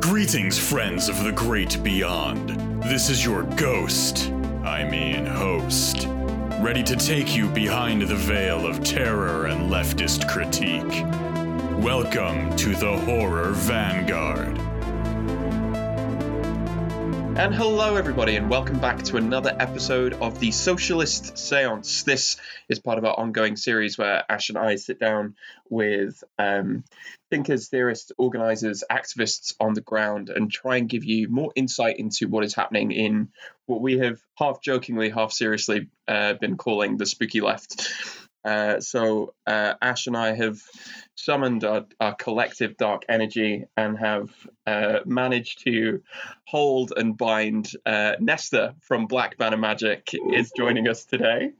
Greetings, friends of the great beyond. This is your ghost, I mean host, ready to take you behind the veil of terror and leftist critique. Welcome to the Horror Vanguard. And hello, everybody, and welcome back to another episode of the Socialist Seance. This is part of our ongoing series where Ash and I sit down with um, thinkers, theorists, organizers, activists on the ground and try and give you more insight into what is happening in what we have half jokingly, half seriously uh, been calling the spooky left. Uh, so uh, Ash and I have summoned our, our collective dark energy and have uh, managed to hold and bind uh, Nesta from Black Banner Magic is joining us today.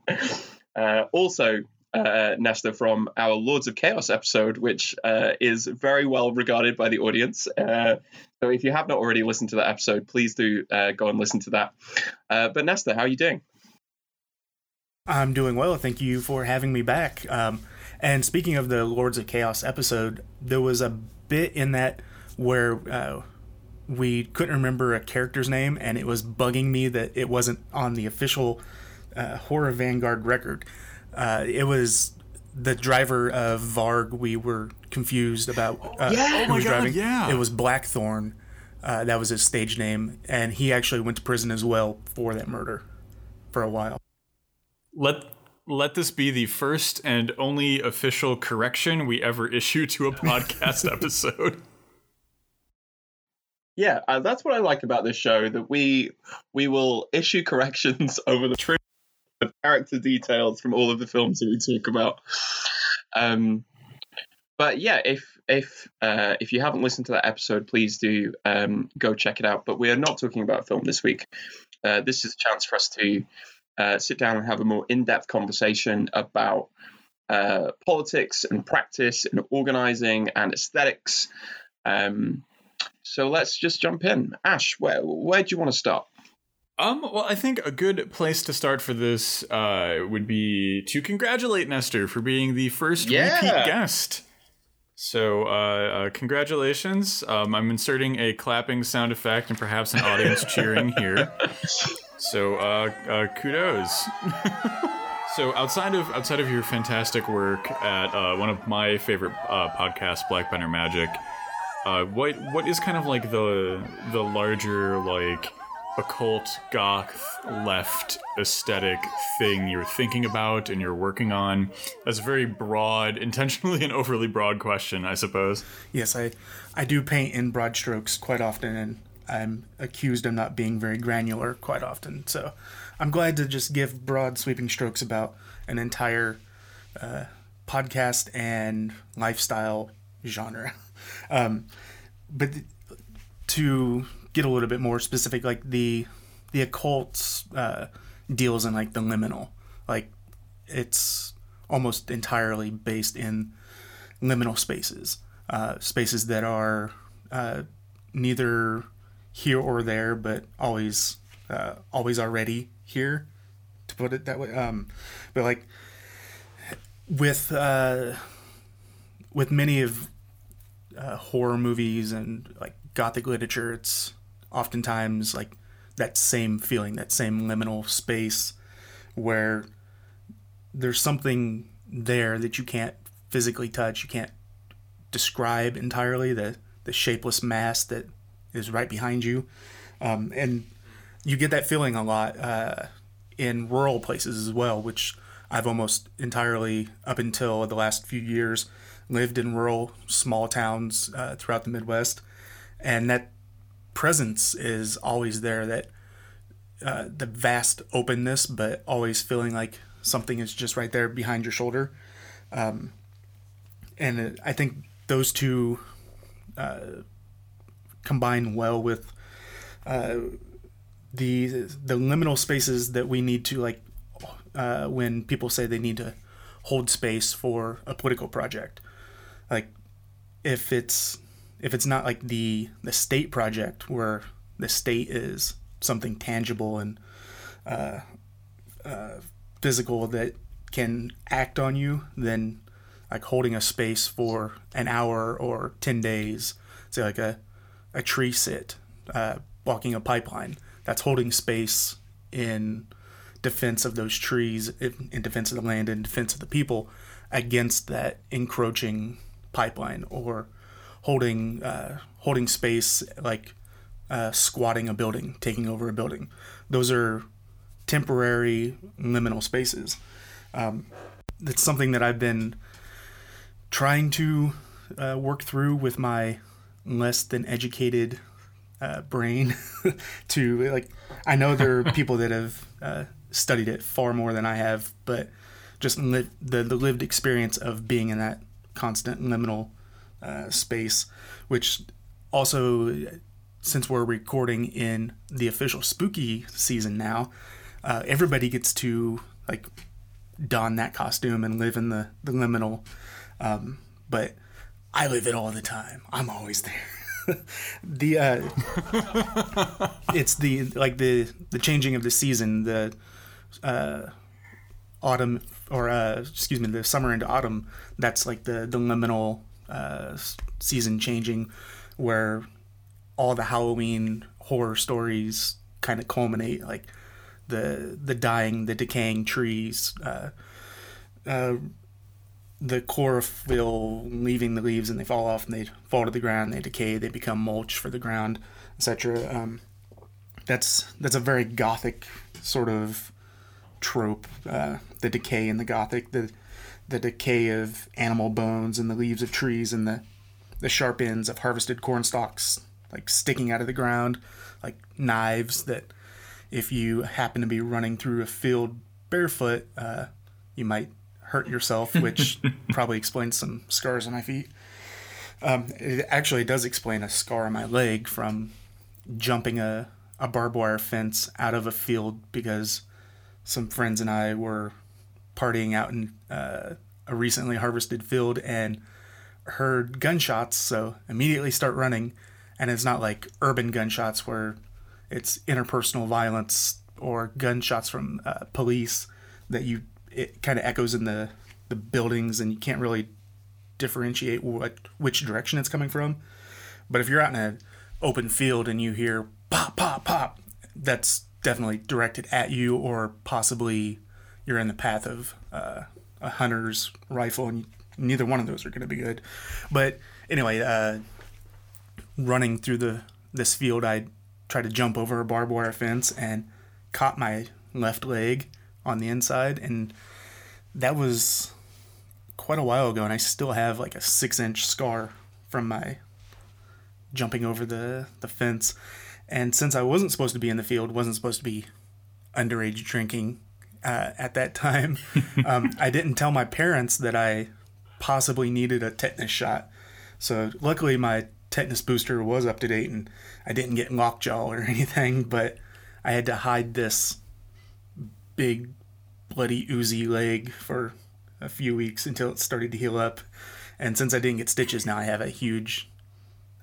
Uh, also, uh, Nesta from our Lords of Chaos episode, which is very well regarded by the audience. so if you have not already listened to that episode, please do go and listen to that. but Nesta, how are you doing? I'm doing well. Thank you for having me back. Um, and speaking of the Lords of Chaos episode, there was a bit in that where uh, we couldn't remember a character's name, and it was bugging me that it wasn't on the official uh, Horror Vanguard record. Uh, it was the driver of Varg. We were confused about uh, yeah. who oh was God, driving. Yeah, it was Blackthorn. Uh, that was his stage name, and he actually went to prison as well for that murder for a while. Let let this be the first and only official correction we ever issue to a podcast episode. Yeah, uh, that's what I like about this show that we we will issue corrections over the trip of character details from all of the films that we talk about. Um, but yeah, if if uh, if you haven't listened to that episode, please do um, go check it out. But we are not talking about film this week. Uh, this is a chance for us to uh, sit down and have a more in-depth conversation about uh, politics and practice and organizing and aesthetics. Um, so let's just jump in. Ash, where where do you want to start? Um, well, I think a good place to start for this uh, would be to congratulate Nesta for being the first yeah. repeat guest. So, uh, uh, congratulations. Um, I'm inserting a clapping sound effect and perhaps an audience cheering here. So, uh, uh, kudos. so, outside of outside of your fantastic work at uh, one of my favorite uh, podcasts, Black Banner Magic, what what is kind of like the the larger like occult goth left aesthetic thing you're thinking about and you're working on that's a very broad intentionally an overly broad question i suppose yes i i do paint in broad strokes quite often and I'm accused of not being very granular quite often. So I'm glad to just give broad sweeping strokes about an entire uh, podcast and lifestyle genre. Um, but to get a little bit more specific, like the the occult uh, deals in like the liminal, like it's almost entirely based in liminal spaces, uh, spaces that are uh, neither here or there, but always uh, always already here, to put it that way. Um, but like with uh, with many of uh, horror movies and like gothic literature, it's oftentimes like that same feeling, that same liminal space where there's something there that you can't physically touch, you can't describe entirely the the shapeless mass that is right behind you, um, and you get that feeling a lot uh, in rural places as well, which I've almost entirely up until the last few years lived in rural small towns uh, throughout the Midwest, and that presence is always there. That uh, the vast openness, but always feeling like something is just right there behind your shoulder. Um, and I think those two uh, combine well with uh, the the liminal spaces that we need to like uh, when people say they need to hold space for a political project like if it's if it's not like the the state project where the state is something tangible and uh, uh, physical that can act on you than like holding a space for an hour or 10 days. Say like a, a tree sit, uh, walking a pipeline. That's holding space in defense of those trees, in defense of the land, in defense of the people against that encroaching pipeline or holding uh, holding space like uh, squatting a building, taking over a building. Those are temporary liminal spaces. Um, it's something that I've been trying to uh, work through with my less than educated uh, brain to like i know there are people that have uh, studied it far more than i have but just li- the, the lived experience of being in that constant liminal uh, space which also since we're recording in the official spooky season now uh, everybody gets to like don that costume and live in the, the liminal um, but i live it all the time i'm always there the uh, it's the like the the changing of the season, the uh, autumn or uh, excuse me, the summer into autumn. That's like the the liminal uh, season changing, where all the Halloween horror stories kind of culminate, like the the dying, the decaying trees. Uh, uh, the chlorophyll leaving the leaves and they fall off and they fall to the ground, they decay, they become mulch for the ground, etc. Um, that's that's a very gothic sort of trope. Uh, the decay in the gothic, the the decay of animal bones and the leaves of trees and the the sharp ends of harvested corn stalks like sticking out of the ground, like knives that if you happen to be running through a field barefoot, uh, you might hurt yourself, which probably explains some scars on my feet. Um, it actually does explain a scar on my leg from jumping a, a barbed wire fence out of a field because some friends and I were partying out in uh, a recently harvested field and heard gunshots, so immediately start running. And it's not like urban gunshots where it's interpersonal violence or gunshots from uh, police that you it kind of echoes in the the buildings and you can't really differentiate what which direction it's coming from. But if you're out in an open field and you hear pop pop pop, that's definitely directed at you or possibly you're in the path of uh, a hunter's rifle and neither one of those are going to be good. But anyway, uh, running through the this field, I tried to jump over a barbed wire fence and caught my left leg on the inside, and that was quite a while ago, and I still have like a six inch scar from my jumping over the, the fence. And since I wasn't supposed to be in the field, wasn't supposed to be underage drinking uh, at that time, um, I didn't tell my parents that I possibly needed a tetanus shot. So luckily, my tetanus booster was up to date, and I didn't get lockjaw or anything. But I had to hide this big bloody oozy leg for a few weeks until it started to heal up. And since I didn't get stitches, now I have a huge,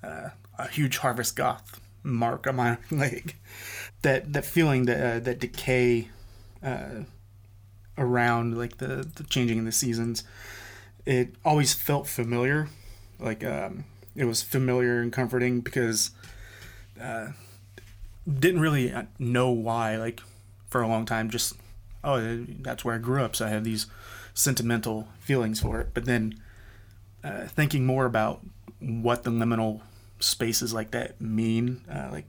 uh, a huge harvest goth mark on my leg. That that feeling that uh, that decay uh, around like the the changing in the seasons, it always felt familiar. Like um, it was familiar and comforting because uh, didn't really uh, know why. Like for a long time, just oh, that's where I grew up, so I have these sentimental feelings for it. But then uh, thinking more about what the liminal spaces like that mean, uh, like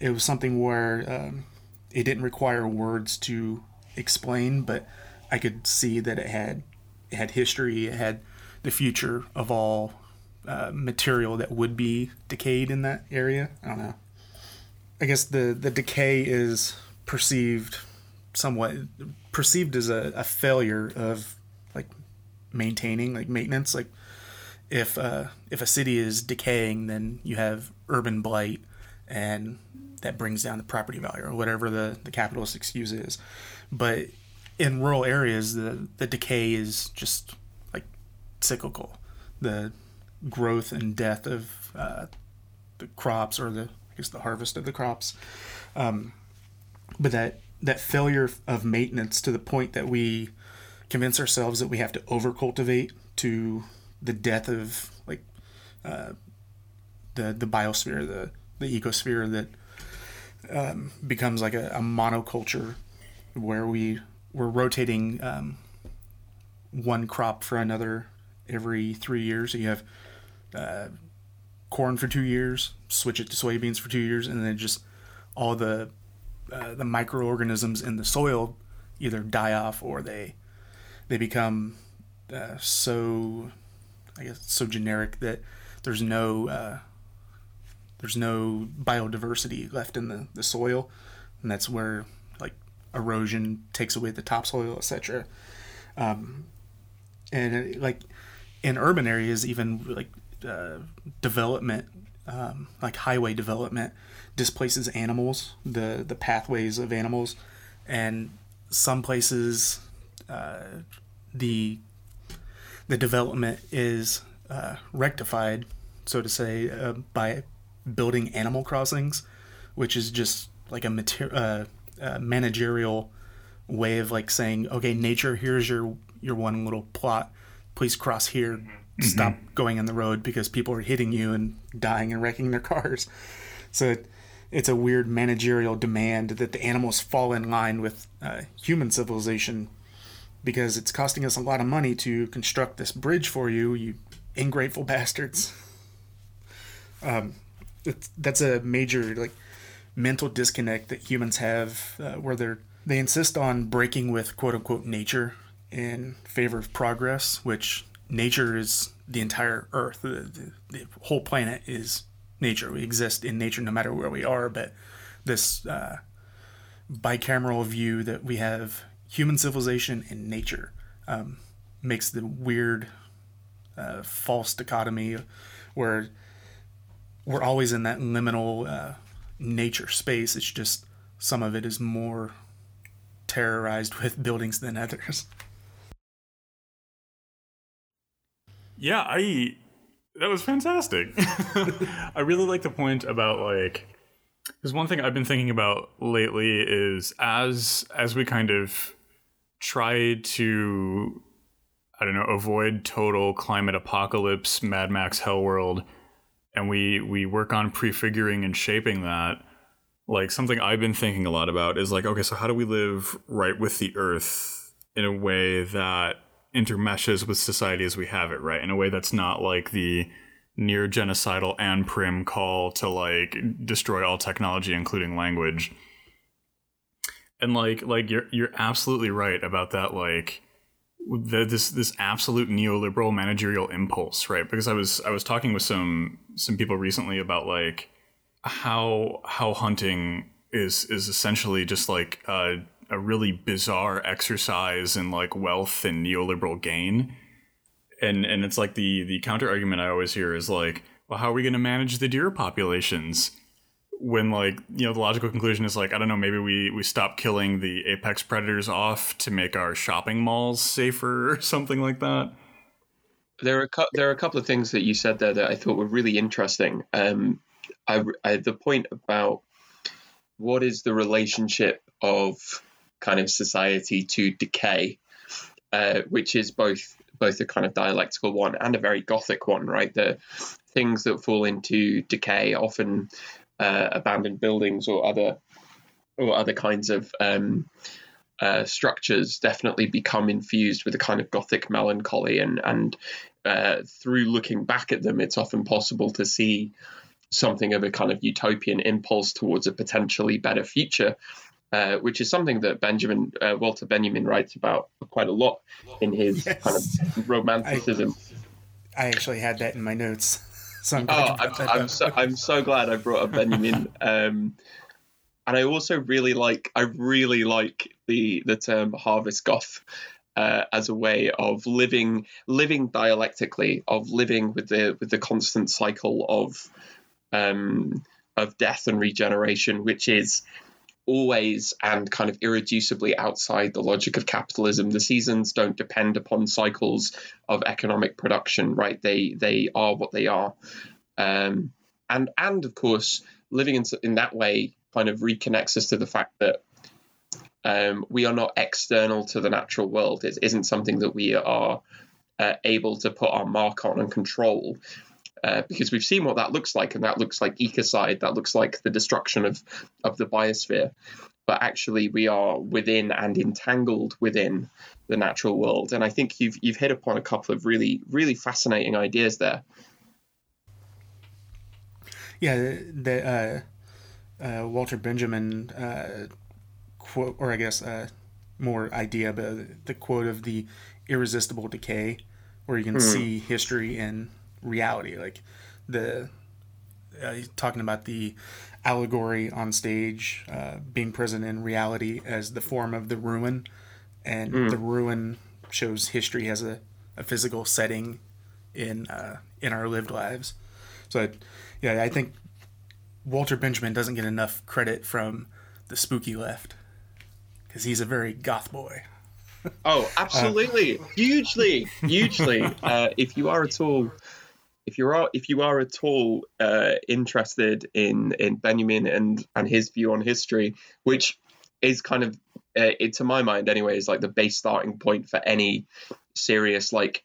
it was something where um, it didn't require words to explain, but I could see that it had it had history, it had the future of all uh, material that would be decayed in that area. I don't know. I guess the the decay is perceived somewhat perceived as a, a failure of like maintaining like maintenance like if uh, if a city is decaying then you have urban blight and that brings down the property value or whatever the, the capitalist excuse is. But in rural areas the, the decay is just like cyclical. The growth and death of uh, the crops or the I guess the harvest of the crops um, but that that failure of maintenance to the point that we convince ourselves that we have to overcultivate to the death of like uh, the the biosphere, the the ecosphere that um, becomes like a, a, monoculture where we we're rotating um, one crop for another every three years. So you have uh, corn for two years, switch it to soybeans for two years, and then just all the uh, the microorganisms in the soil either die off or they they become uh, so I guess so generic that there's no uh, there's no biodiversity left in the, the soil, and that's where like erosion takes away the topsoil, etc. Um, and it, like in urban areas, even like uh, development, um, like highway development, displaces animals, the the pathways of animals, and some places uh, the the development is uh, rectified, so to say, uh, by building animal crossings, which is just like a mater- uh, uh, managerial way of like saying, okay, nature, here's your your one little plot. Please cross here. Mm-hmm. Stop going in the road because people are hitting you and dying and wrecking their cars. So it, it's a weird managerial demand that the animals fall in line with uh, human civilization because it's costing us a lot of money to construct this bridge for you, you ingrateful bastards. Um, that's a major like mental disconnect that humans have, uh, where they're they insist on breaking with quote unquote nature in favor of progress, which nature is the entire Earth. The, the, the whole planet is nature. We exist in nature no matter where we are, but this uh, bicameral view that we have human civilization and nature um, makes the weird uh, false dichotomy where we're always in that liminal uh, nature space. It's just some of it is more terrorized with buildings than others. Yeah, I that was fantastic. I really like the point about like because one thing I've been thinking about lately is as as we kind of try to I don't know avoid total climate apocalypse, Mad Max Hell World, and we we work on prefiguring and shaping that. Like something I've been thinking a lot about is like, okay, so how do we live right with the Earth in a way that intermeshes with society as we have it, right? In a way that's not like the near genocidal anprim call to like destroy all technology, including language and like like you're you're absolutely right about that like the, this this absolute neoliberal managerial impulse right? Because i was i was talking with some some people recently about like how how hunting is is essentially just like a, a really bizarre exercise in like wealth and neoliberal gain. And and it's like the the counter argument i always hear is like well how are we going to manage the deer populations when like you know the logical conclusion is like i don't know maybe we we stop killing the apex predators off to make our shopping malls safer or something like that. There are there are a couple of things that you said there that i thought were really interesting. Um I, I the point about what is the relationship of kind of society to decay uh, which is both both a kind of dialectical one and a very gothic one right? The things that fall into decay often uh, abandoned buildings or other or other kinds of um, uh, structures definitely become infused with a kind of gothic melancholy and and uh, through looking back at them it's often possible to see something of a kind of utopian impulse towards a potentially better future uh, which is something that Benjamin uh, Walter Benjamin writes about quite a lot in his yes. kind of romanticism. I, I, actually had that in my notes. So I'm oh, I'm, I'm so I'm so glad I brought up Benjamin. um, and I also really like I really like the the term harvest goth uh, as a way of living living dialectically of living with the with the constant cycle of um, of death and regeneration, which is always and kind of irreducibly outside the logic of capitalism. The seasons don't depend upon cycles of economic production, right? They they are what they are, um, and and of course, living in in that way kind of reconnects us to the fact that Um, we are not external to the natural world. It isn't something that we are uh, able to put our mark on and control. Uh, because we've seen what that looks like, and that looks like ecocide, that looks like the destruction of, of the biosphere. But actually, we are within and entangled within the natural world. And I think you've you've hit upon a couple of really really fascinating ideas there. Yeah, the uh, uh, Walter Benjamin uh, quote, or I guess uh, more idea, but the quote of the irresistible decay, where you can mm. see history and reality, like the uh, talking about the allegory on stage uh, being present in reality as the form of the ruin, and mm. the ruin shows history as a, a physical setting in uh, in our lived lives. So, yeah, I think Walter Benjamin doesn't get enough credit from the spooky left because he's a very goth boy. oh, absolutely, uh, hugely, hugely. Uh, if you are at all, if you are if you are at all uh, interested in in Benjamin and and his view on history, which is kind of uh, it, to my mind anyway is like the base starting point for any serious like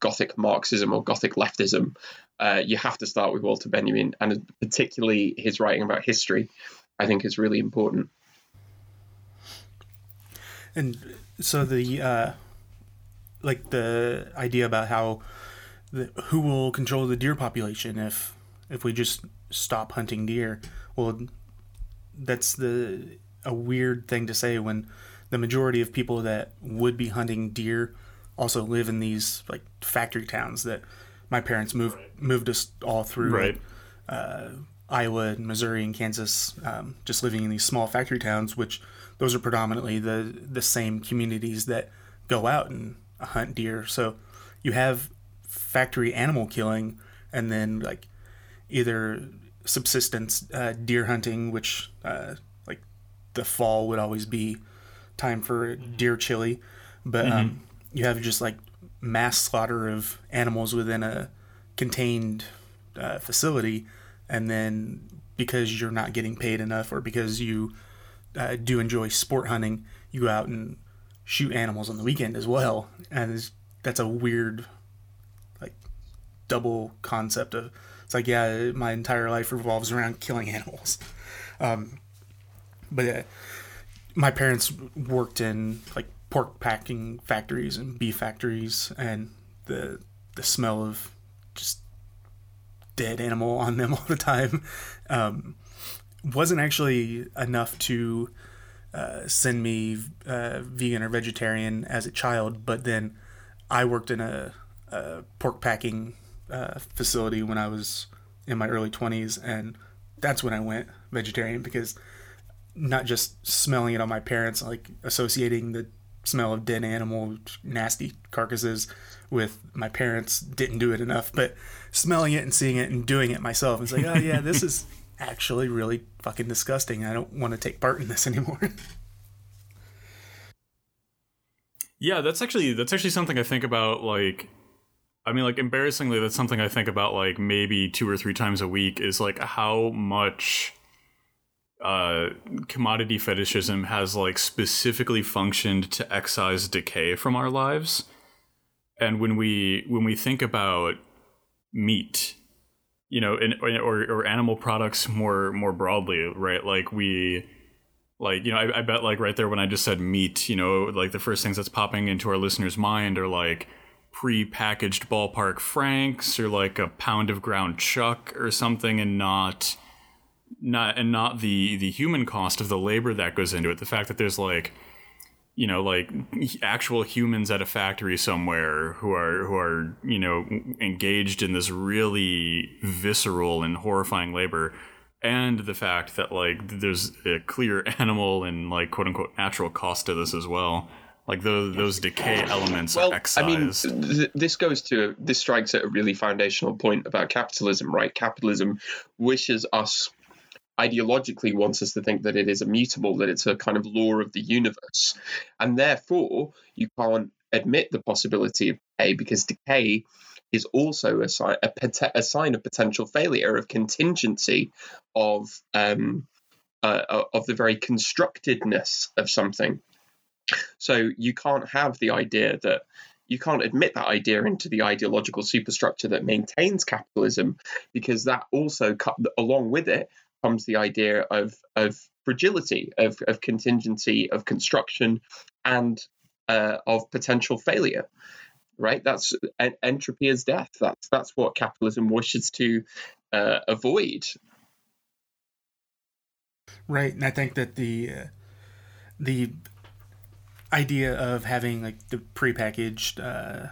gothic marxism or gothic leftism uh, you have to start with walter benjamin. And particularly his writing about history i think is really important. And so the uh, like the idea about how the, who will control the deer population if if we just stop hunting deer well that's the a weird thing to say when the majority of people that would be hunting deer also live in these like factory towns that my parents moved right. moved us all through right. uh, Iowa and Missouri and Kansas, um, just living in these small factory towns, which those are predominantly the the same communities that go out and hunt deer. So you have factory animal killing, and then like either subsistence uh, deer hunting, which uh, the fall would always be time for deer chili, but mm-hmm. um, you have just like mass slaughter of animals within a contained uh, facility, and then because you're not getting paid enough or because you uh, do enjoy sport hunting, you go out and shoot animals on the weekend as well, and that's a weird like double concept of it's like yeah my entire life revolves around killing animals um, but uh, my parents worked in like pork packing factories and beef factories, and the the smell of just dead animal on them all the time um, wasn't actually enough to uh, send me uh, vegan or vegetarian as a child. But then I worked in a, a pork packing uh, facility when I was in my early 20s, and that's when I went vegetarian because not just smelling it on my parents, like associating the smell of dead animal, nasty carcasses with my parents didn't do it enough, but smelling it and seeing it and doing it myself, it's like, oh yeah, this is actually really fucking disgusting. I don't want to take part in this anymore. yeah, that's actually that's actually something I think about like I mean like embarrassingly that's something I think about like maybe two or three times a week is like how much uh, commodity fetishism has like specifically functioned to excise decay from our lives. And when we when we think about meat, you know, in, or or animal products more more broadly, right? Like we like you know I, I, bet like right there when i just said meat you know like the first things that's popping into our listeners mind are like pre-packaged ballpark franks or like a pound of ground chuck or something and not not and not the the human cost of the labor that goes into it. The fact that there's like you know like actual humans at a factory somewhere who are who are you know engaged in this really visceral and horrifying labor and the fact that like there's a clear animal and like quote unquote natural cost to this as well like those those decay elements well, I mean, th- this goes to this strikes at a really foundational point about capitalism, right? Capitalism wishes us ideologically wants us to think that it is immutable, that it's a kind of law of the universe. And therefore, you can't admit the possibility of decay because decay is also a sign, a, a sign of potential failure, of contingency, of um, uh, of the very constructedness of something. So you can't have the idea that you can't admit that idea into the ideological superstructure that maintains capitalism because that also along with it comes the idea of of fragility of, of contingency of construction and uh, of potential failure right? That's en- entropy is death. That's that's what capitalism wishes to uh, avoid. Right and i think that the uh, the idea of having like the prepackaged uh,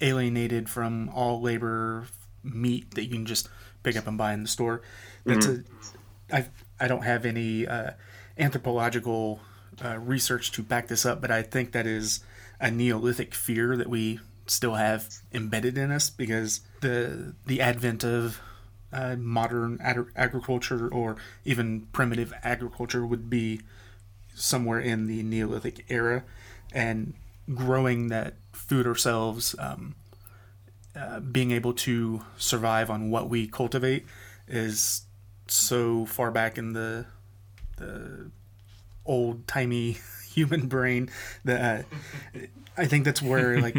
alienated from all labor meat that you can just pick up and buy in the store that's mm-hmm. a i i don't have any uh, anthropological uh, research to back this up but i think that is a neolithic fear that we still have embedded in us because the the advent of uh, modern ag- agriculture or even primitive agriculture would be somewhere in the Neolithic era, and growing that food ourselves, um, uh, being able to survive on what we cultivate, is so far back in the the old timey human brain that uh, I think that's where like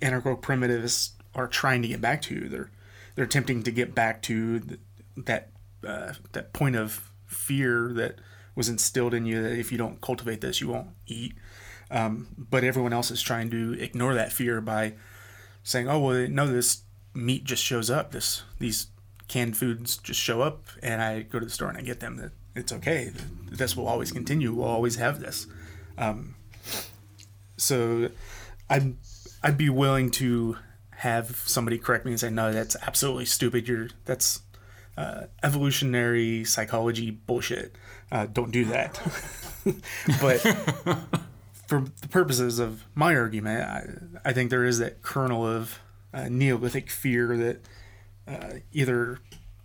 anarcho primitives are trying to get back to. They're they're attempting to get back to that uh, that point of fear that was instilled in you that if you don't cultivate this, you won't eat. Um, but everyone else is trying to ignore that fear by saying, "Oh well, no, this meat just shows up. This these canned foods just show up, and I go to the store and I get them. That it's okay. This will always continue. We'll always have this." Um, so, I'd I'd be willing to have somebody correct me and say, "No, that's absolutely stupid. You're that's uh, evolutionary psychology bullshit." uh, don't do that. but for the purposes of my argument, I, I, think there is that kernel of uh, Neolithic fear that uh, either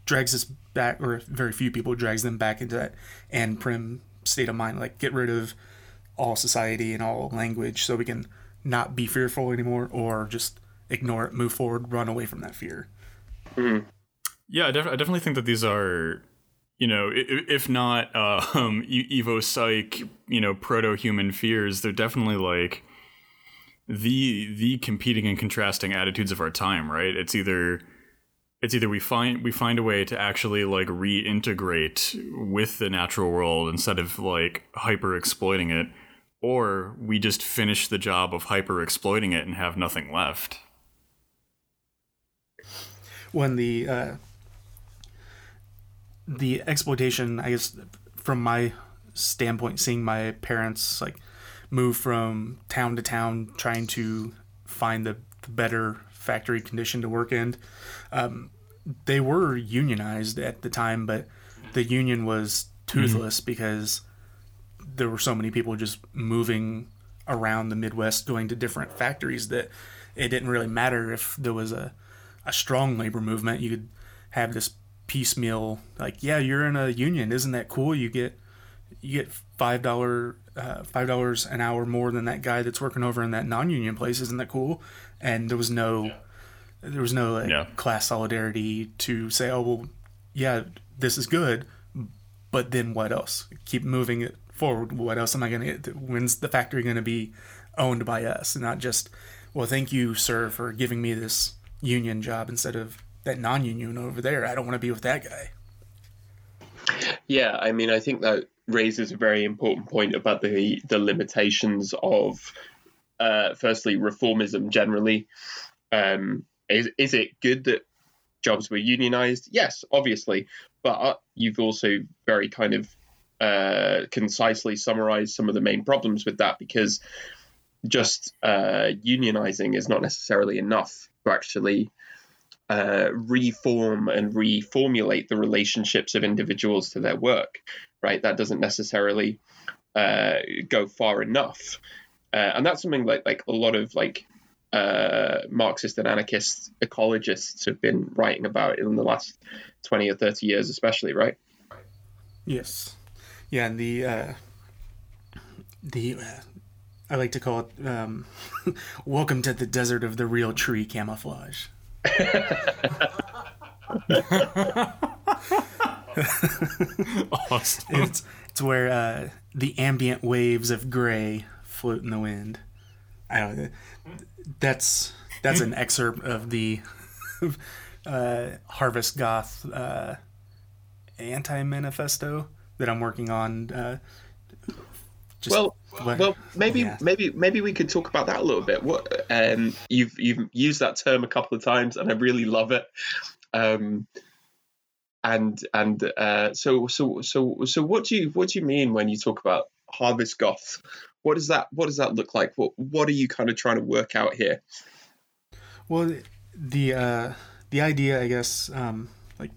drags us back, or very few people drags them back into that anprim state of mind, like get rid of all society and all language so we can not be fearful anymore, or just ignore it, move forward, run away from that fear. Mm-hmm. Yeah, I, def- I definitely think that these are you know, if not uh, um, Evo Psych, you know, proto human fears, they're definitely like the the competing and contrasting attitudes of our time, right? It's either it's either we find we find a way to actually like reintegrate with the natural world instead of like hyper exploiting it, or we just finish the job of hyper exploiting it and have nothing left. When the uh, the exploitation, I guess, from my standpoint, seeing my parents like move from town to town trying to find the, the better factory condition to work in. Um, they were unionized at the time, but the union was toothless mm-hmm. because there were so many people just moving around the Midwest going to different factories that it didn't really matter if there was a, a strong labor movement. You could have this piecemeal like yeah you're in a union. Isn't that cool? You get you get five dollar uh, five dollars an hour more than that guy that's working over in that non-union place. Isn't that cool? And there was no yeah. there was no like, yeah. class solidarity to say oh well yeah this is good but then what else? Keep moving it forward. What else am i going to get? When's the factory going to be owned by us? And not just well thank you sir for giving me this union job instead of that non-union over there. I don't want to be with that guy. Yeah, I mean, I think that raises a very important point about the the limitations of, uh, firstly, reformism generally. Um, is is it good that jobs were unionized? Yes, obviously, but you've also very kind of uh, concisely summarized some of the main problems with that because just uh, unionizing is not necessarily enough to actually uh, reform and reformulate the relationships of individuals to their work, right? That doesn't necessarily uh, go far enough, uh, and that's something like like a lot of like uh, Marxist and anarchist ecologists have been writing about in the last twenty or thirty years, especially, right? Yes, yeah, and the uh, the uh, I like to call it um, "Welcome to the Desert of the Real Tree" camouflage. Awesome. It's it's where uh, the ambient waves of gray float in the wind. I don't. That's that's an excerpt of the uh, Harvest Goth uh, anti manifesto that I'm working on. Just well, what, well, maybe yeah. maybe maybe we could talk about that a little bit. What um, you've you've used that term a couple of times, and I really love it. Um, and and uh, so so so so what do you what do you mean when you talk about harvest goth? What does that what does that look like? What what are you kind of trying to work out here? Well, the uh, the idea, I guess, um, like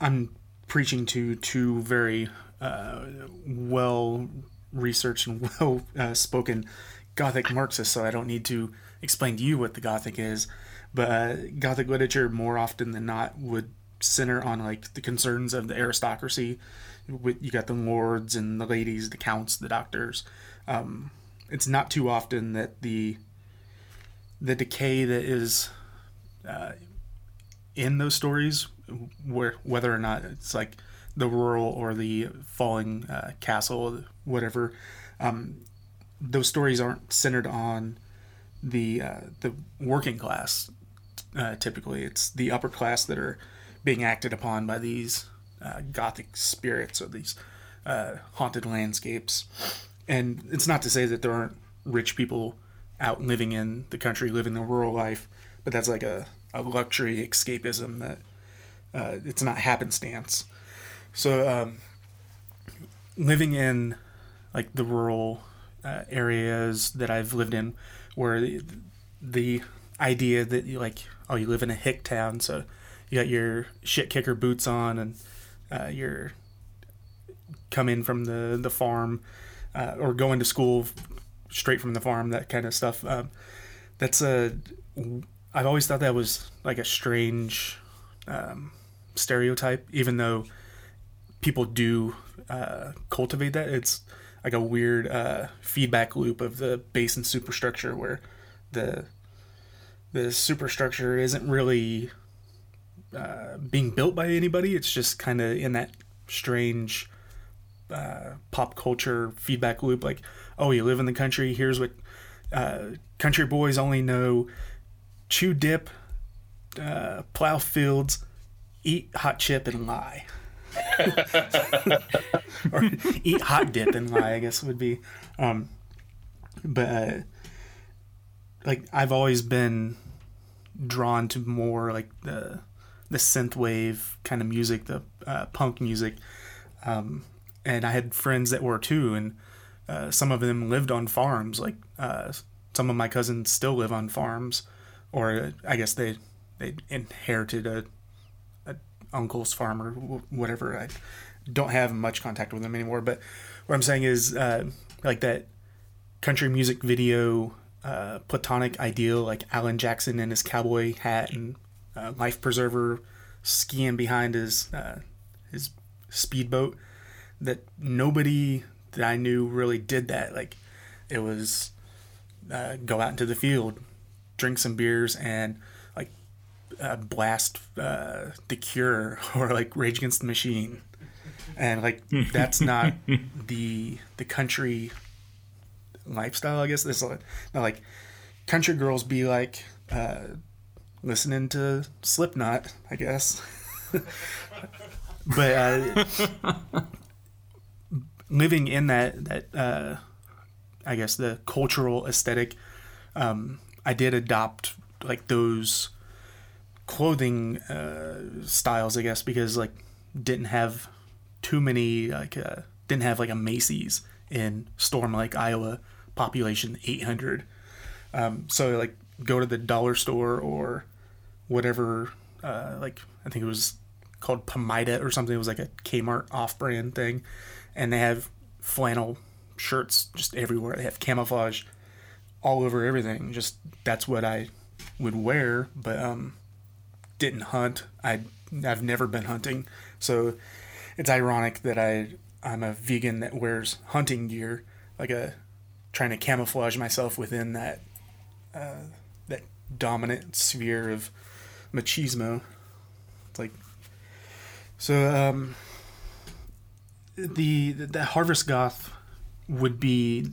I'm preaching to two very uh, well researched and well uh, spoken Gothic Marxist, so I don't need to explain to you what the Gothic is. But uh, Gothic literature, more often than not, would center on like the concerns of the aristocracy. You got the lords and the ladies, the counts, the doctors. Um, it's not too often that the the decay that is uh, in those stories, where whether or not it's like the rural or the falling uh, castle, whatever. Um, those stories aren't centered on the uh, the working class. Uh, typically, it's the upper class that are being acted upon by these uh, gothic spirits or these uh, haunted landscapes. And it's not to say that there aren't rich people out living in the country, living the rural life, but that's like a, a luxury escapism that uh, it's not happenstance. So, um, living in like the rural uh, areas that I've lived in, where the, the idea that you like, oh, you live in a hick town, so you got your shit kicker boots on and uh, you're coming from the the farm uh, or going to school straight from the farm, that kind of stuff. Um, that's a I've always thought that was like a strange um, stereotype, even though people do uh, cultivate that. It's like a weird uh, feedback loop of the base and superstructure where the the superstructure isn't really uh, being built by anybody. It's just kind of in that strange uh, pop culture feedback loop. Like, oh, you live in the country. Here's what uh, country boys only know: chew dip, uh, plow fields, eat hot chip, and lie. Or eat hot dip and lie, I guess would be. Um, but uh, like I've always been drawn to more like the the synth wave kind of music, the uh, punk music, um, and I had friends that were too, and uh, some of them lived on farms. Like uh, some of my cousins still live on farms, or I guess they they inherited a uncle's farm or whatever. I don't have much contact with them anymore. But what I'm saying is, uh, like that country music video, uh, platonic ideal, like Alan Jackson in his cowboy hat and uh, life preserver, skiing behind his uh, his speedboat. That nobody that I knew really did that. Like it was uh, go out into the field, drink some beers, and uh, blast uh, The Cure or like Rage Against the Machine, and like that's not the the country lifestyle. I guess this like, like country girls be like uh, listening to Slipknot. I guess, but uh, living in that that uh, I guess the cultural aesthetic. Um, I did adopt like those clothing uh, styles, I guess, because like didn't have too many like uh, didn't have like a Macy's in Storm Lake, Iowa, population 800. Um, so like go to the dollar store or whatever, uh, like I think it was called Pamida or something. It was like a Kmart off-brand thing, and they have flannel shirts just everywhere. They have camouflage all over everything. Just that's what I would wear, but um, didn't hunt. I I've never been hunting, so it's ironic that I I'm a vegan that wears hunting gear, like a trying to camouflage myself within that uh, that dominant sphere of machismo. It's like So um, the the harvest goth would be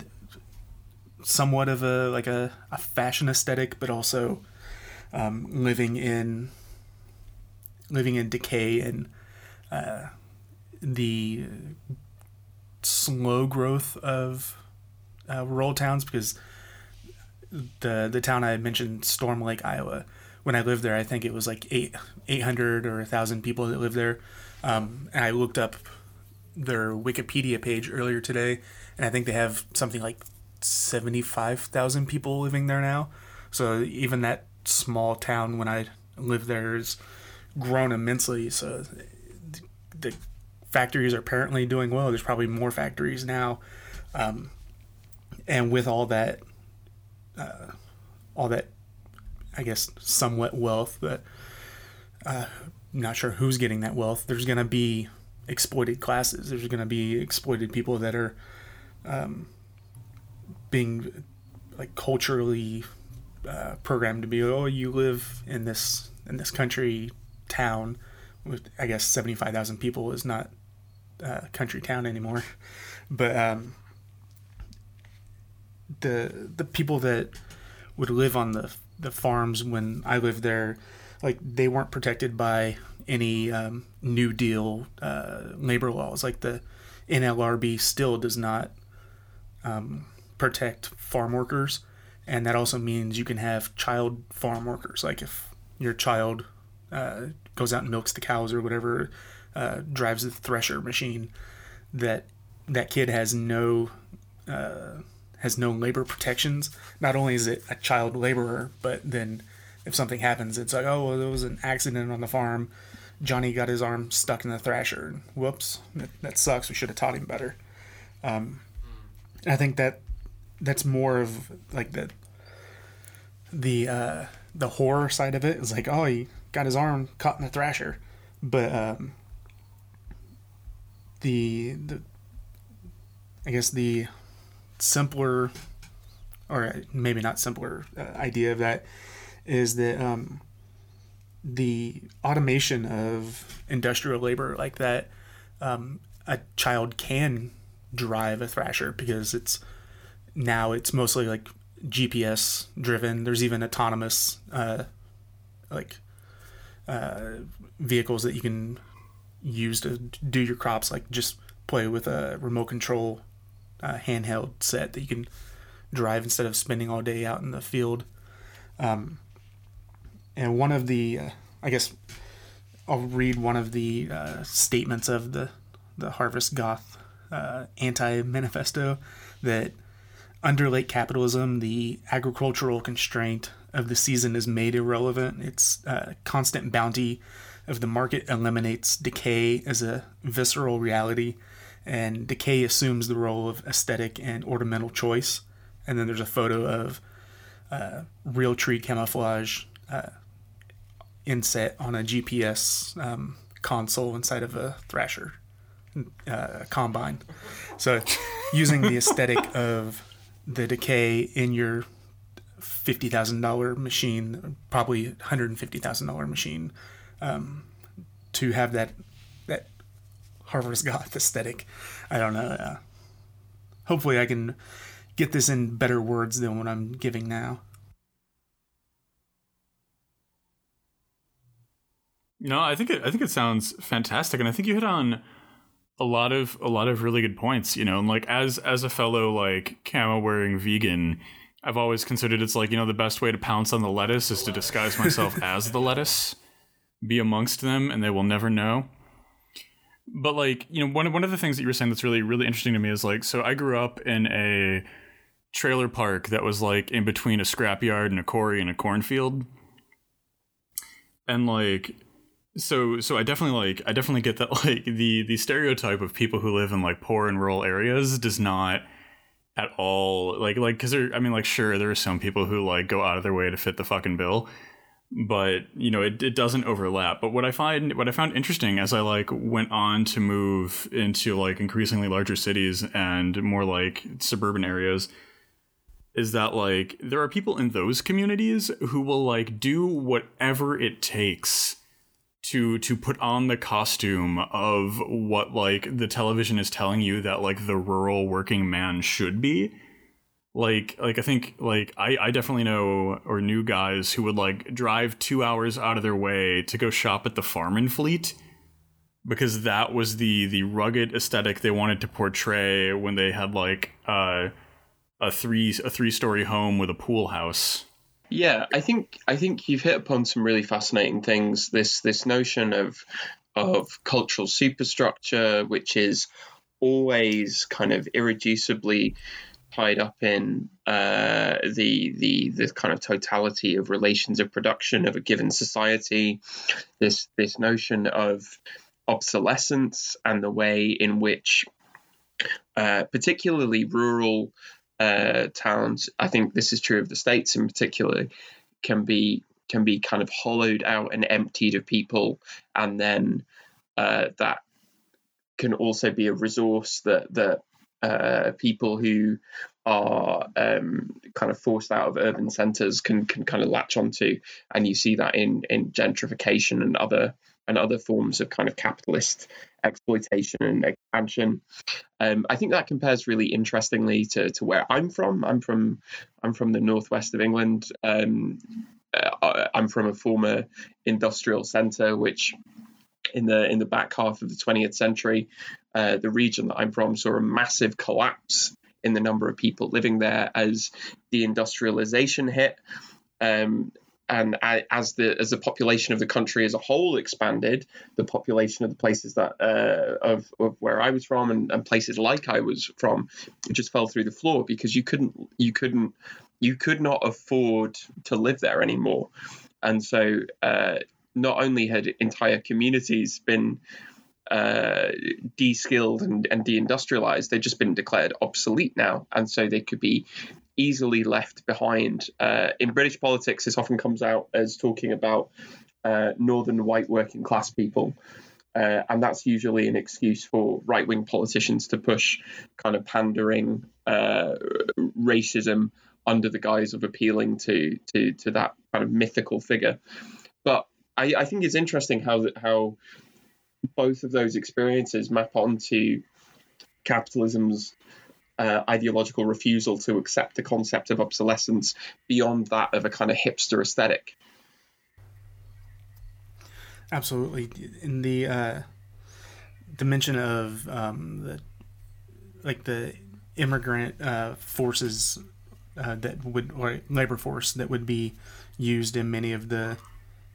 somewhat of a like a, a fashion aesthetic, but also um, living in living in decay and uh, the slow growth of uh, rural towns because the the town I mentioned, Storm Lake, Iowa. When I lived there, I think it was like eight eight hundred or thousand people that lived there. Um, and I looked up their Wikipedia page earlier today, and I think they have something like seventy five thousand people living there now. So even that small town when I lived there is grown immensely. So the factories are apparently doing well. There's probably more factories now, um, and with all that, uh, all that, I guess somewhat wealth, but uh, not sure who's getting that wealth. There's going to be exploited classes. There's going to be exploited people that are um, being like culturally uh, programmed to be oh you live in this in this country town with I guess seventy five thousand people is not uh, country town anymore, but um, the the people that would live on the the farms when I lived there, like they weren't protected by any um, New Deal uh, labor laws. Like the NLRB still does not um, protect farm workers, and that also means you can have child farm workers. Like if your child uh, goes out and milks the cows or whatever, uh, drives the thresher machine, that that kid has no uh, has no labor protections. Not only is it a child laborer, but then if something happens, it's like, oh, well, there was an accident on the farm. Johnny got his arm stuck in the thrasher. Whoops, that, that sucks. We should have taught him better. Um, I think that that's more of like the the uh, the horror side of it is like, oh, he got his arm caught in the thrasher, but um, the the I guess the simpler or maybe not simpler uh, idea of that is that um, the automation of industrial labor like that um, a child can drive a thrasher because it's now it's mostly like GPS driven. There's even autonomous uh, like uh, vehicles that you can use to do your crops, like just play with a remote control uh, handheld set that you can drive instead of spending all day out in the field. Um, and one of the, uh, I guess, I'll read one of the uh, statements of the the Harvest Goth uh, anti manifesto that under late capitalism, the agricultural constraint of the season is made irrelevant. Its uh, constant bounty of the market eliminates decay as a visceral reality, and decay assumes the role of aesthetic and ornamental choice. And then there's a photo of uh, Realtree camouflage uh, inset on a GPS um, console inside of a Thrasher uh, combine. So, using the aesthetic of the decay in your fifty thousand dollar machine, probably hundred and fifty thousand dollar machine, um, to have that that Harvest Goth aesthetic. I don't know. Uh, hopefully, I can get this in better words than what I'm giving now. No, I think it, I think it sounds fantastic, and I think you hit on a lot of a lot of really good points. You know, and like as as a fellow like camo wearing vegan, I've always considered it's like you know the best way to pounce on the lettuce is to disguise myself as the lettuce, be amongst them, and they will never know. But like you know, one one of the things that you were saying that's really really interesting to me is like so I grew up in a trailer park that was like in between a scrapyard and a quarry and a cornfield, and like so so i definitely like i definitely get that like the the stereotype of people who live in like poor and rural areas does not at all. Like like because there i mean like sure there are some people who like go out of their way to fit the fucking bill but you know it, it doesn't overlap. But what i find what i found interesting as i like went on to move into like increasingly larger cities and more like suburban areas is that like there are people in those communities who will like do whatever it takes to to put on the costume of what like the television is telling you that like the rural working man should be. Like like i think like i i definitely know or knew guys who would like drive two hours out of their way to go shop at the farm fleet because that was the the rugged aesthetic they wanted to portray when they had like uh a three a three story home with a pool house yeah, I think I think you've hit upon some really fascinating things. This this notion of of cultural superstructure, which is always kind of irreducibly tied up in uh, the the the kind of totality of relations of production of a given society. This this notion of obsolescence and the way in which, uh, particularly rural uh, towns, I think this is true of the states in particular, can be can be kind of hollowed out and emptied of people, and then uh, that can also be a resource that that uh, people who are um, kind of forced out of urban centres can can kind of latch onto, and you see that in in gentrification and other and other forms of kind of capitalist exploitation and expansion. Um, I think that compares really interestingly to, to where I'm from. I'm from I'm from the northwest of England. Um, uh, I'm from a former industrial centre, which in the in the back half of the 20th century, uh, the region that I'm from saw a massive collapse in the number of people living there as the industrialization hit. Um, and as the as the population of the country as a whole expanded, the population of the places that uh, of, of where I was from and, and places like I was from just fell through the floor because you couldn't you couldn't you could not afford to live there anymore, and so uh, not only had entire communities been uh, de-skilled and, and deindustrialized, they've just been declared obsolete now, and so they could be easily left behind. Uh, in British politics, this often comes out as talking about uh, northern white working class people. Uh, and that's usually an excuse for right wing politicians to push kind of pandering uh, racism under the guise of appealing to, to, to that kind of mythical figure. But I, I think it's interesting how how both of those experiences map onto capitalism's uh, ideological refusal to accept the concept of obsolescence beyond that of a kind of hipster aesthetic. Absolutely, in the uh, dimension of um, the like the immigrant uh, forces uh, that would or labor force that would be used in many of the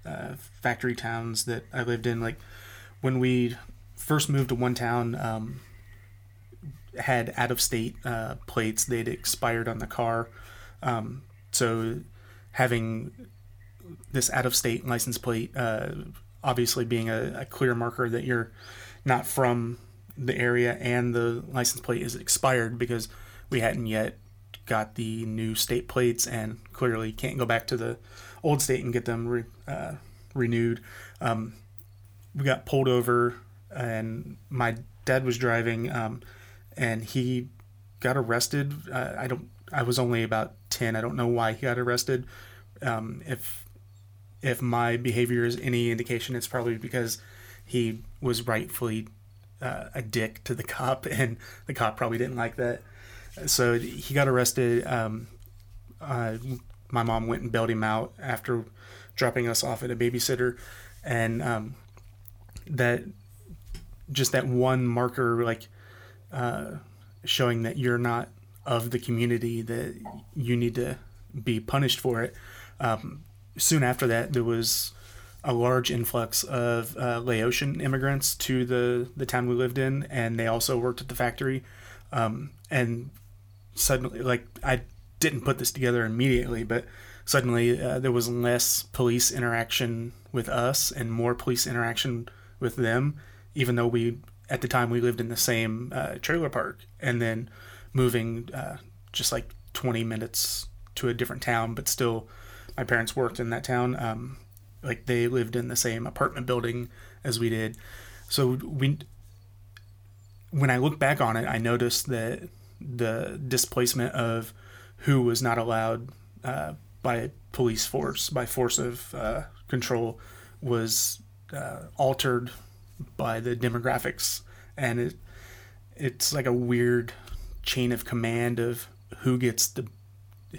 uh, factory towns that I lived in. Like when we first moved to one town, um, had out of state uh, plates. They'd expired on the car. Um, so having this out of state license plate, uh, obviously being a, a, clear marker that you're not from the area and the license plate is expired because we hadn't yet got the new state plates and clearly can't go back to the old state and get them re, uh, renewed. Um, we got pulled over and my dad was driving. Um, and he got arrested. Uh, I don't. I was only about ten. I don't know why he got arrested. Um, if if my behavior is any indication, it's probably because he was rightfully uh, a dick to the cop, and the cop probably didn't like that. So he got arrested. Um, uh, my mom went and bailed him out after dropping us off at a babysitter, and um, that just that one marker, like uh, showing that you're not of the community that you need to be punished for it. Um, soon after that, there was a large influx of uh, Laotian immigrants to the, the town we lived in, and they also worked at the factory. Um, and suddenly, like, I didn't put this together immediately, but suddenly uh, there was less police interaction with us and more police interaction with them, even though we at the time we lived in the same uh, trailer park and then moving uh, just like 20 minutes to a different town but still my parents worked in that town. Um, like they lived in the same apartment building as we did. So we when i look back on it i noticed that the displacement of who was not allowed uh, by police force by force of uh, control was uh, altered by the demographics, and it it's like a weird chain of command of who gets to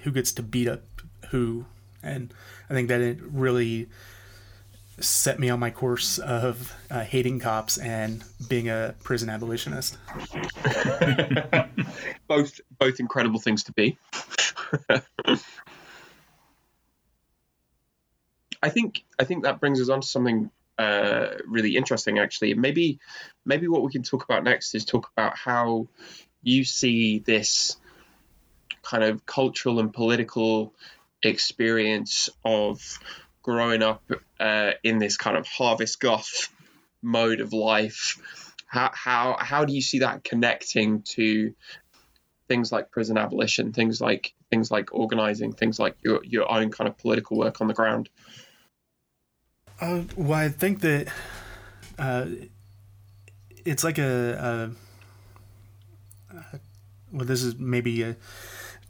who gets to beat up who, and I think that it really set me on my course of uh, hating cops and being a prison abolitionist. both both incredible things to be. I think I think that brings us on to something uh, really interesting, actually. Maybe maybe what we can talk about next is talk about how you see this kind of cultural and political experience of growing up uh, in this kind of harvest goth mode of life. How, how how do you see that connecting to things like prison abolition, things like things like organizing, things like your your own kind of political work on the ground? Uh, well, I think that uh, it's like a, a, a, well, this is maybe a,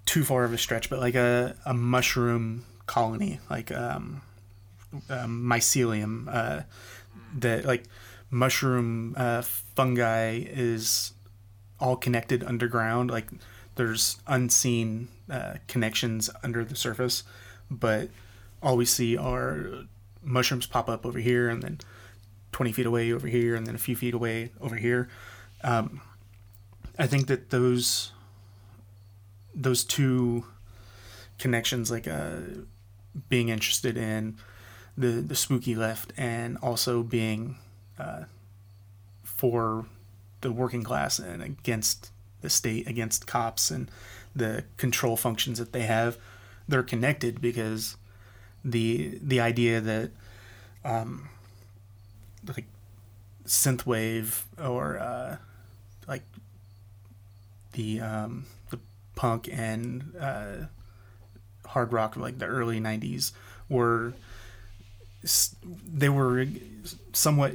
too far of a stretch, but like a, a mushroom colony, like um, um, mycelium, uh, that like mushroom uh, fungi is all connected underground. Like there's unseen uh, connections under the surface, but all we see are mushrooms pop up over here and then 20 feet away over here and then a few feet away over here. Um, I think that those those two connections, like uh, being interested in the the spooky left and also being uh, for the working class and against the state, against cops and the control functions that they have, they're connected because the the idea that um, like synthwave or uh, like the um, the punk and uh, hard rock like the early 90s were they were somewhat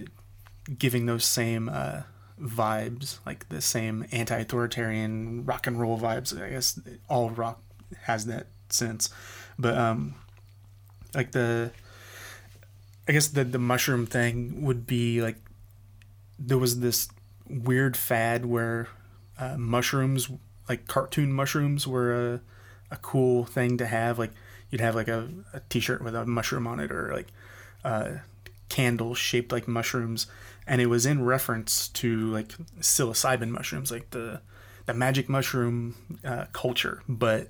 giving those same uh, vibes like the same anti-authoritarian rock and roll vibes. I guess all rock has that sense. But um like the I guess the the mushroom thing would be like there was this weird fad where uh, mushrooms like cartoon mushrooms were a, a cool thing to have. Like you'd have like a, a t-shirt with a mushroom on it or like a candle shaped like mushrooms. And it was in reference to like psilocybin mushrooms like the the magic mushroom uh, culture. But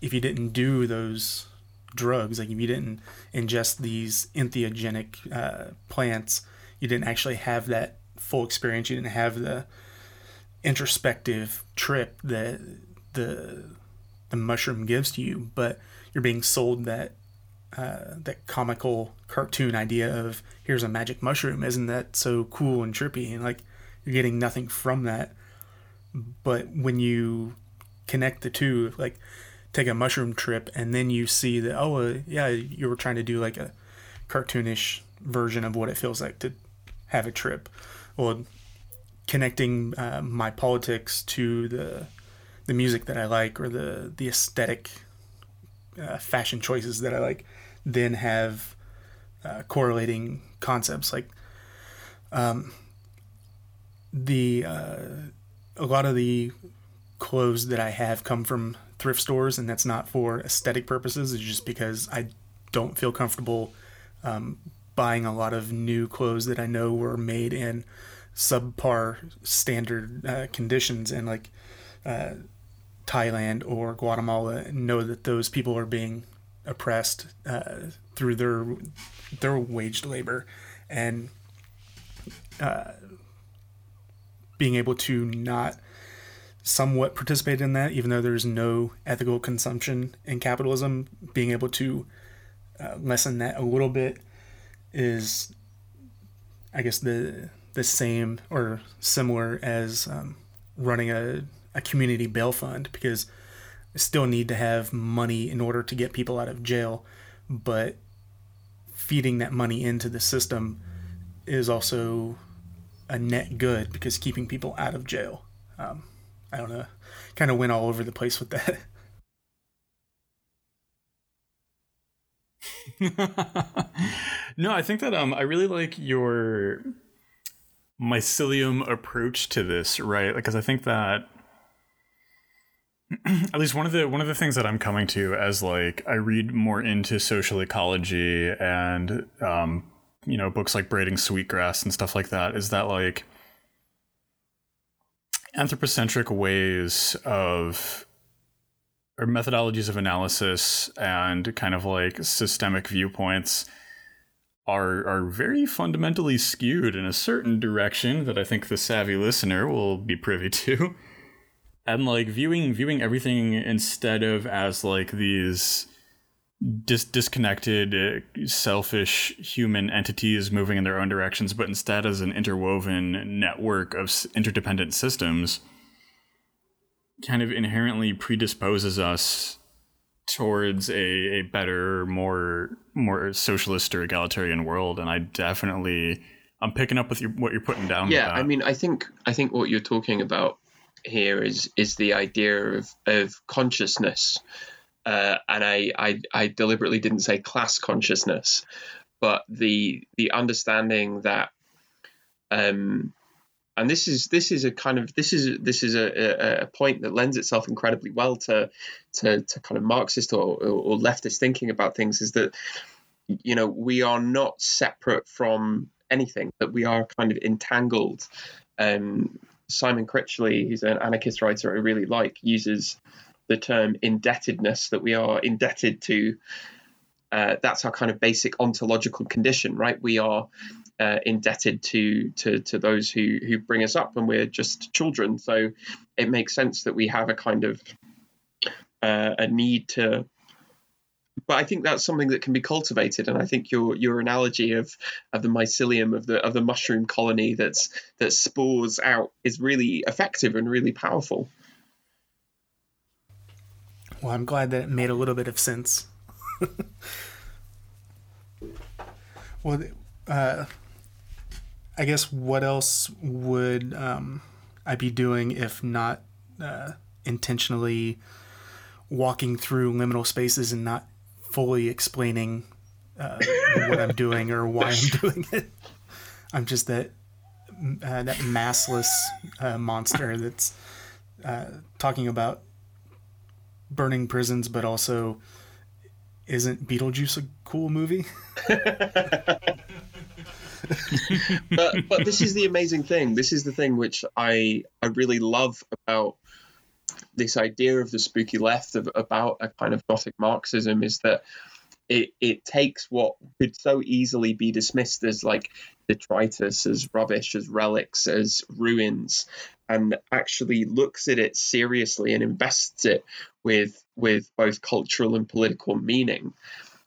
if you didn't do those drugs. Like if you didn't ingest these entheogenic uh, plants, you didn't actually have that full experience. You didn't have the introspective trip that the the mushroom gives to you. But you're being sold that uh, that comical cartoon idea of here's a magic mushroom. Isn't that so cool and trippy? And like you're getting nothing from that. But when you connect the two, like take a mushroom trip and then you see that oh uh, yeah you were trying to do like a cartoonish version of what it feels like to have a trip. Well connecting uh, my politics to the the music that I like or the the aesthetic uh, fashion choices that I like then have uh, correlating concepts like um, the uh, a lot of the clothes that I have come from thrift stores, and that's not for aesthetic purposes. It's just because I don't feel comfortable um, buying a lot of new clothes that I know were made in subpar standard uh, conditions and like uh, Thailand or Guatemala. Know that those people are being oppressed uh, through their their waged labor and uh, being able to not somewhat participate in that, even though there's no ethical consumption in capitalism. Being able to uh, lessen that a little bit is, I guess, the the same or similar as um, running a, a community bail fund because I still need to have money in order to get people out of jail, but feeding that money into the system is also a net good because keeping people out of jail. Um, I don't know, kind of went all over the place with that. No, I think that um, I really like your mycelium approach to this, right? Because I think that at least one of the one of the things that I'm coming to as like I read more into social ecology and um, you know books like Braiding Sweetgrass and stuff like that is that like anthropocentric ways of or methodologies of analysis and kind of like systemic viewpoints are are very fundamentally skewed in a certain direction that I think the savvy listener will be privy to. And like viewing viewing everything instead of as like these dis- disconnected, uh, selfish human entities moving in their own directions, but instead as an interwoven network of s- interdependent systems, kind of inherently predisposes us towards a, a better, more more socialist or egalitarian world. And I definitely, I'm picking up with your, what you're putting down. Yeah, I mean, I think I think what you're talking about here is is the idea of of consciousness uh, and I, I I deliberately didn't say class consciousness, but the the understanding that um, and this is this is a kind of this is this is a, a, point that lends itself incredibly well to to, to kind of Marxist or, or leftist thinking about things is that you know we are not separate from anything that we are kind of entangled. Um, Simon Critchley, who's an anarchist writer I really like, uses the term indebtedness that we are indebted to. Uh, that's our kind of basic ontological condition, right? We are uh, indebted to, to to those who who bring us up, and we're just children. So it makes sense that we have a kind of uh, a need to. But I think that's something that can be cultivated, and I think your your analogy of of the mycelium of the of the mushroom colony that's that spores out is really effective and really powerful. Well, I'm glad that it made a little bit of sense. well, uh, I guess what else would um, I be doing if not uh, intentionally walking through liminal spaces and not fully explaining uh, what I'm doing or why I'm doing it? I'm just that uh, that massless uh, monster that's uh, talking about burning prisons, but also isn't Beetlejuice a cool movie? but but this is the amazing thing. This is the thing which I I really love about this idea of the spooky left of, about a kind of gothic Marxism is that it it takes what could so easily be dismissed as like detritus, as rubbish, as relics, as ruins, and actually looks at it seriously and invests it with with both cultural and political meaning.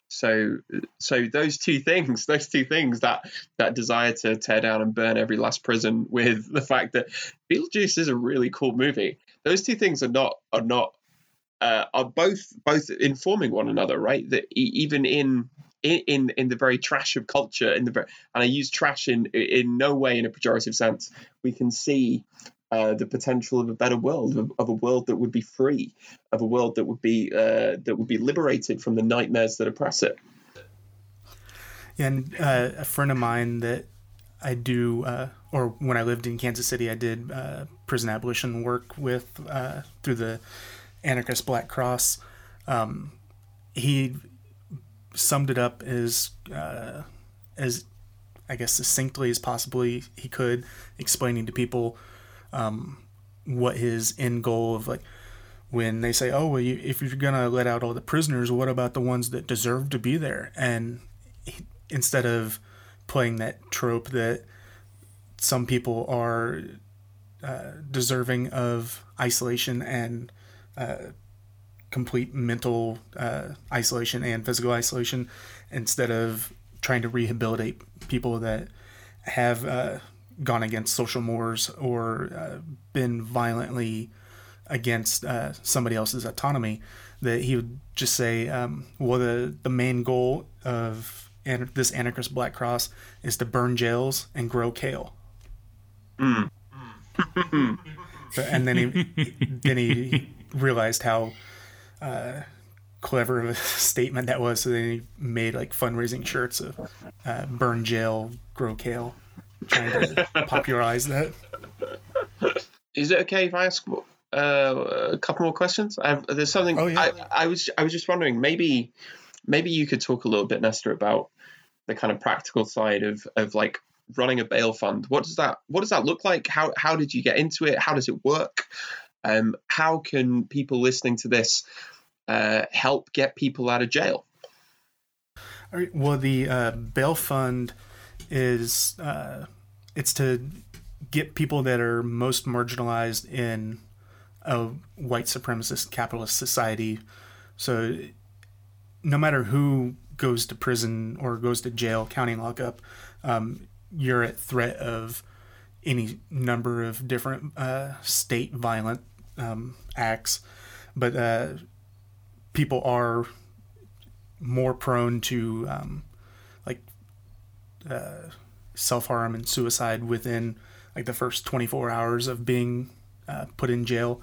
So so those two things, those two things that that desire to tear down and burn every last prison with the fact that Beetlejuice is a really cool movie. Those two things are not are not uh, are both both informing one another, right? That even in in in the very trash of culture, in the and I use trash in in no way in a pejorative sense. We can see uh, the potential of a better world, of, of, a world that would be free, of a world that would be uh, that would be liberated from the nightmares that oppress it. And uh, a friend of mine that I do, uh, or when I lived in Kansas City, I did uh, prison abolition work with uh, through the anarchist Black Cross. Um, he summed it up as as I guess succinctly as possibly he could, explaining to people um, what his end goal of like when they say, "Oh, well, you, if you're gonna let out all the prisoners, what about the ones that deserve to be there?" And he, instead of playing that trope that some people are uh, deserving of isolation and uh, complete mental uh, isolation and physical isolation instead of trying to rehabilitate people that have uh, gone against social mores or uh, been violently against uh, somebody else's autonomy that he would just say um, well the, the main goal of an- this anarchist black cross is to burn jails and grow kale mm. and then he then he realized how uh, clever of a statement that was. So they made like fundraising shirts of uh, "Burn Jail, Grow Kale," trying to popularize that. Is it okay if I ask uh, a couple more questions? I've, there's something Oh, yeah. I, I was I was just wondering maybe maybe you could talk a little bit, Nesta, about the kind of practical side of of like running a bail fund. What does that what does that look like? How how did you get into it? How does it work? Um, how can people listening to this uh, help get people out of jail? All right, well, the uh, bail fund is uh, it's to get people that are most marginalized in a white supremacist capitalist society. So, no matter who goes to prison or goes to jail, county lockup, um, you're at threat of any number of different uh, state violent um, acts. But uh, people are more prone to um, like uh, self harm and suicide within like the first 24 hours of being uh, put in jail,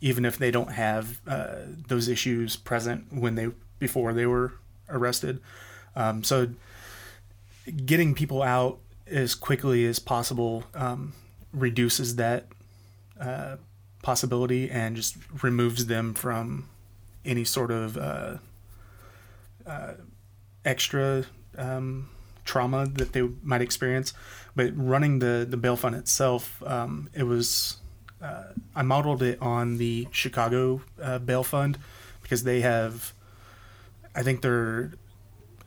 even if they don't have uh, those issues present when they before they were arrested. Um, so getting people out as quickly as possible um, reduces that uh, possibility and just removes them from any sort of uh, uh, extra um, trauma that they might experience. But running the the bail fund itself, um, it was uh, I modeled it on the Chicago uh, bail fund because they have, I think they're.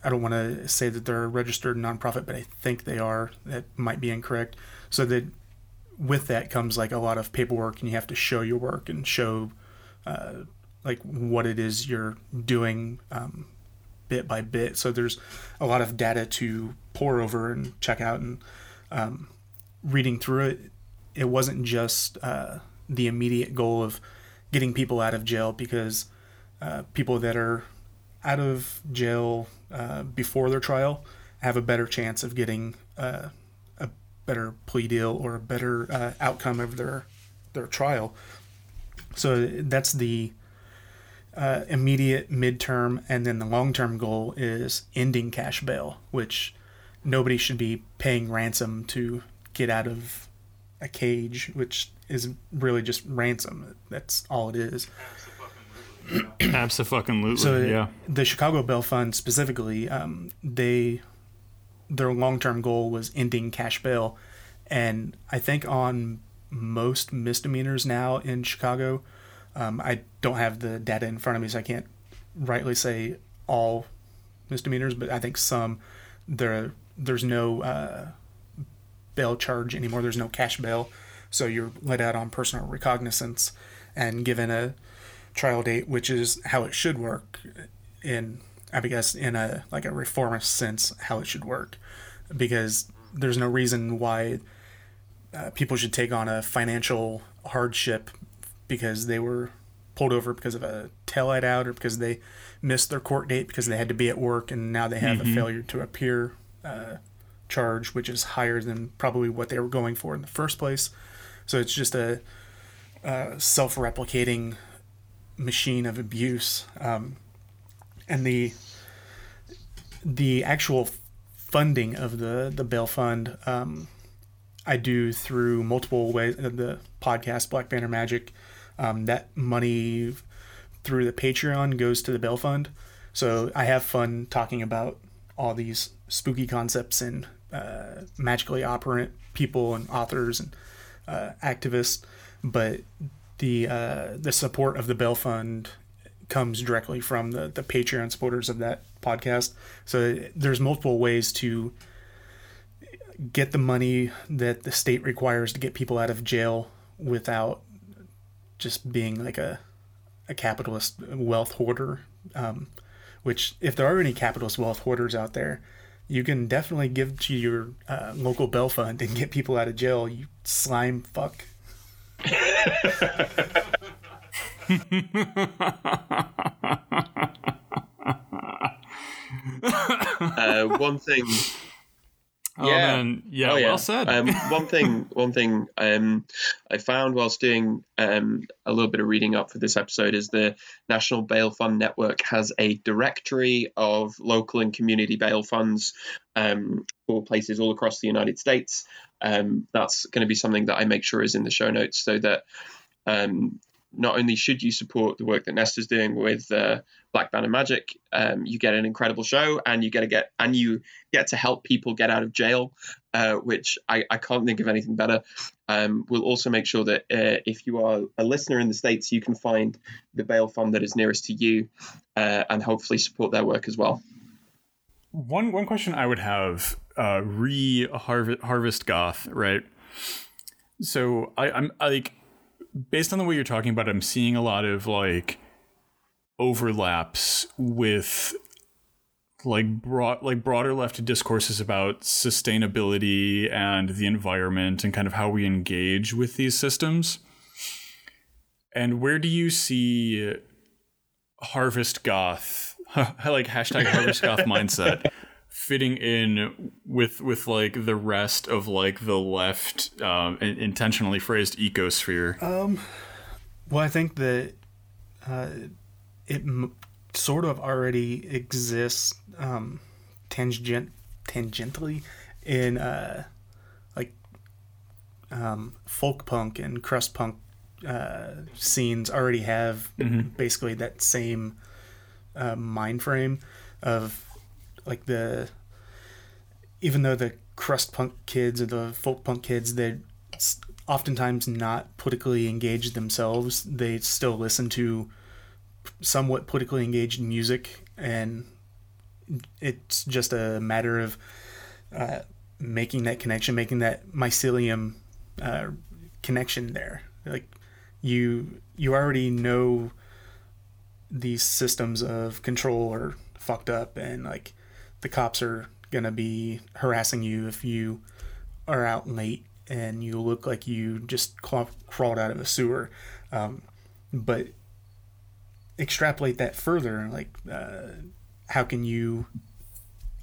I don't want to say that they're a registered nonprofit, but I think they are. That might be incorrect. So that with that comes like a lot of paperwork, and you have to show your work and show uh, like what it is you're doing um, bit by bit. So there's a lot of data to pour over and check out. And um, reading through it, it wasn't just uh, the immediate goal of getting people out of jail because uh, people that are out of jail uh, before their trial have a better chance of getting uh, a better plea deal or a better uh, outcome of their their trial. So that's the uh, immediate, midterm, and then the long term goal is ending cash bail, which nobody should be paying ransom to get out of a cage, which is really just ransom. That's all it is. Absolutely. So yeah. the Chicago Bail Fund specifically, um, they their long term goal was ending cash bail, and I think on most misdemeanors now in Chicago, um, I don't have the data in front of me, so I can't rightly say all misdemeanors, but I think some there there's no uh, bail charge anymore. There's no cash bail, so you're let out on personal recognizance and given a trial date, which is how it should work in I guess in a like a reformist sense how it should work, because there's no reason why uh, people should take on a financial hardship because they were pulled over because of a taillight out or because they missed their court date because they had to be at work and now they have a failure to appear uh, charge, which is higher than probably what they were going for in the first place. So it's just a, uh self-replicating machine of abuse, um, and the the actual funding of the the bail fund. Um, I do through multiple ways. The podcast Black Banner Magic, um, that money through the Patreon goes to the bail fund. So I have fun talking about all these spooky concepts and uh, magically operant people and authors and uh, activists, but the uh, the support of the bail fund comes directly from the the Patreon supporters of that podcast. So there's multiple ways to get the money that the state requires to get people out of jail without just being like a a capitalist wealth hoarder. Um, which, if there are any capitalist wealth hoarders out there, you can definitely give to your uh, local bail fund and get people out of jail. You slime fuck. Uh, one thing Oh Yeah. man, yeah, Oh, well said. um, one thing, one thing um, I found whilst doing um, a little bit of reading up for this episode is the National Bail Fund Network has a directory of local and community bail funds um, for places all across the United States. Um, that's going to be something that I make sure is in the show notes so that um, not only should you support the work that Nesta's doing with uh, Black Banner Magic, um, you get an incredible show, and you get to get and you get to help people get out of jail, uh, which I, I can't think of anything better. Um, we'll also make sure that uh, if you are a listener in the states, you can find the bail fund that is nearest to you, uh, and hopefully support their work as well. One one question I would have uh, re harvest goth right. So I, I'm like based on the way you're talking about, it, I'm seeing a lot of like overlaps with like broad like broader left discourses about sustainability and the environment and kind of how we engage with these systems. And where do you see harvest goth like hashtag harvest goth mindset fitting in with with like the rest of like the left um, intentionally phrased ecosphere um well i think that uh, it m- sort of already exists um tangent tangentially in uh like um folk punk and crust punk uh scenes already have mm-hmm. basically that same uh, mind frame of like the even though the crust punk kids or the folk punk kids they're oftentimes not politically engaged themselves they still listen to somewhat politically engaged music and it's just a matter of uh, making that connection making that mycelium uh, connection there like you you already know these systems of control are fucked up and like the cops are gonna be harassing you if you are out late and you look like you just crawled out of a sewer. Um, but extrapolate that further, like uh, how can you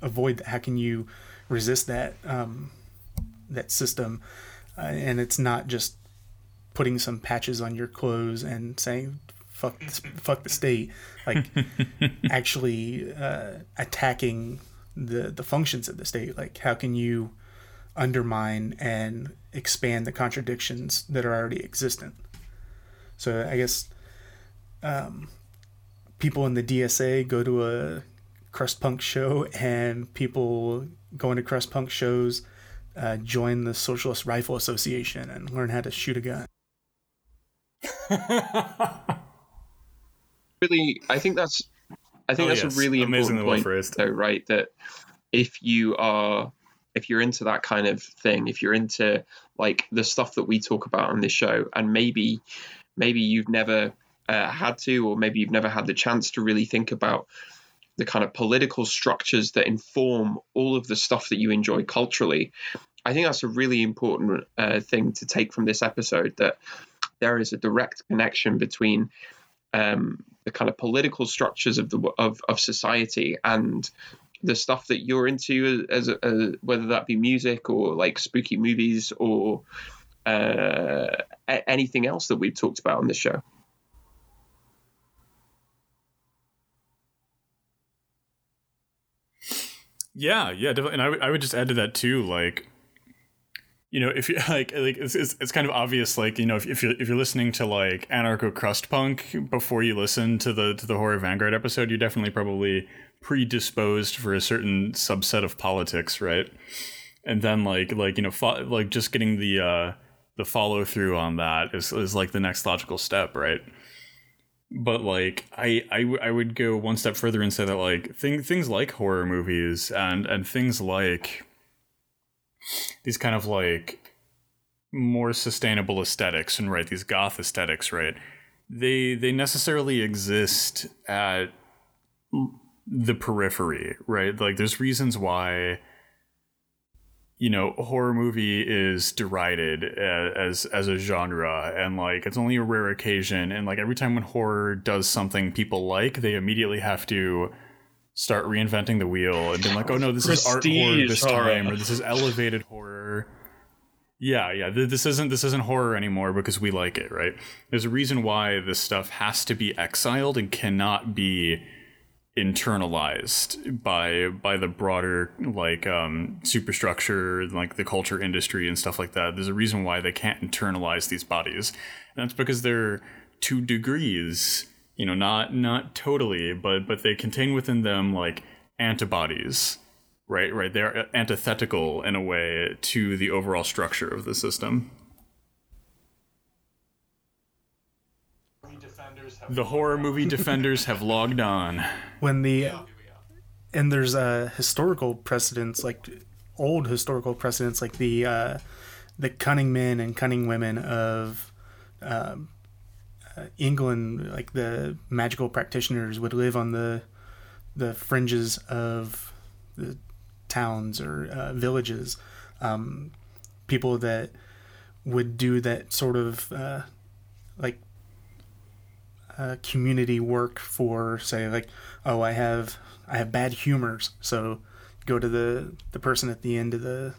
avoid that? How can you resist that um, that system? Uh, and it's not just putting some patches on your clothes and saying fuck fuck the state, like actually uh, attacking the the functions of the state. Like how can you undermine and expand the contradictions that are already existent? So I guess um, people in the DSA go to a crust punk show, and people going to crust punk shows uh, join the Socialist Rifle Association and learn how to shoot a gun. really, I think that's, I think oh, that's yes. a really Amazing important point, though, right? That if you are, if you're into that kind of thing, if you're into like the stuff that we talk about on this show, and maybe, maybe you've never uh, had to, or maybe you've never had the chance to really think about the kind of political structures that inform all of the stuff that you enjoy culturally. I think that's a really important uh, thing to take from this episode that there is a direct connection between um, the kind of political structures of the of, of society and the stuff that you're into as, as whether that be music or like spooky movies or uh, anything else that we've talked about on this show. Yeah, yeah, definitely. And I, w- I would just add to that too, like you know, if you like, like it's, it's, it's, kind of obvious, like you know, if, if you're if you're listening to like anarcho crust punk before you listen to the to the horror vanguard episode, you're definitely probably predisposed for a certain subset of politics, right? And then like like you know, fo- like just getting the uh the follow through on that is is like the next logical step, right? But like I I, would go one step further and say that like thing, things like horror movies and and things like these kind of like more sustainable aesthetics and right these goth aesthetics right they they necessarily exist at the periphery right? Like there's reasons why you know horror movie is derided as as a genre and like it's only a rare occasion and like every time when horror does something people like they immediately have to start reinventing the wheel and being like, oh no, this Prestige is art horror this horror. time, or this is elevated horror. Yeah, yeah. th- This isn't this isn't horror anymore because we like it, right? There's a reason why this stuff has to be exiled and cannot be internalized by by the broader like um superstructure like the culture industry and stuff like that. There's a reason why they can't internalize these bodies. And that's because they're to degrees you know not not totally but but they contain within them like antibodies right? Right? They're antithetical in a way to the overall structure of the system the horror movie defenders have logged on. When the and there's uh, historical precedents like old historical precedents like the uh, the cunning men and cunning women of um, uh, England like the magical practitioners would live on the the fringes of the towns or uh, villages. Um, people that would do that sort of uh, like uh, community work for say like oh i have i have bad humors so go to the the person at the end of the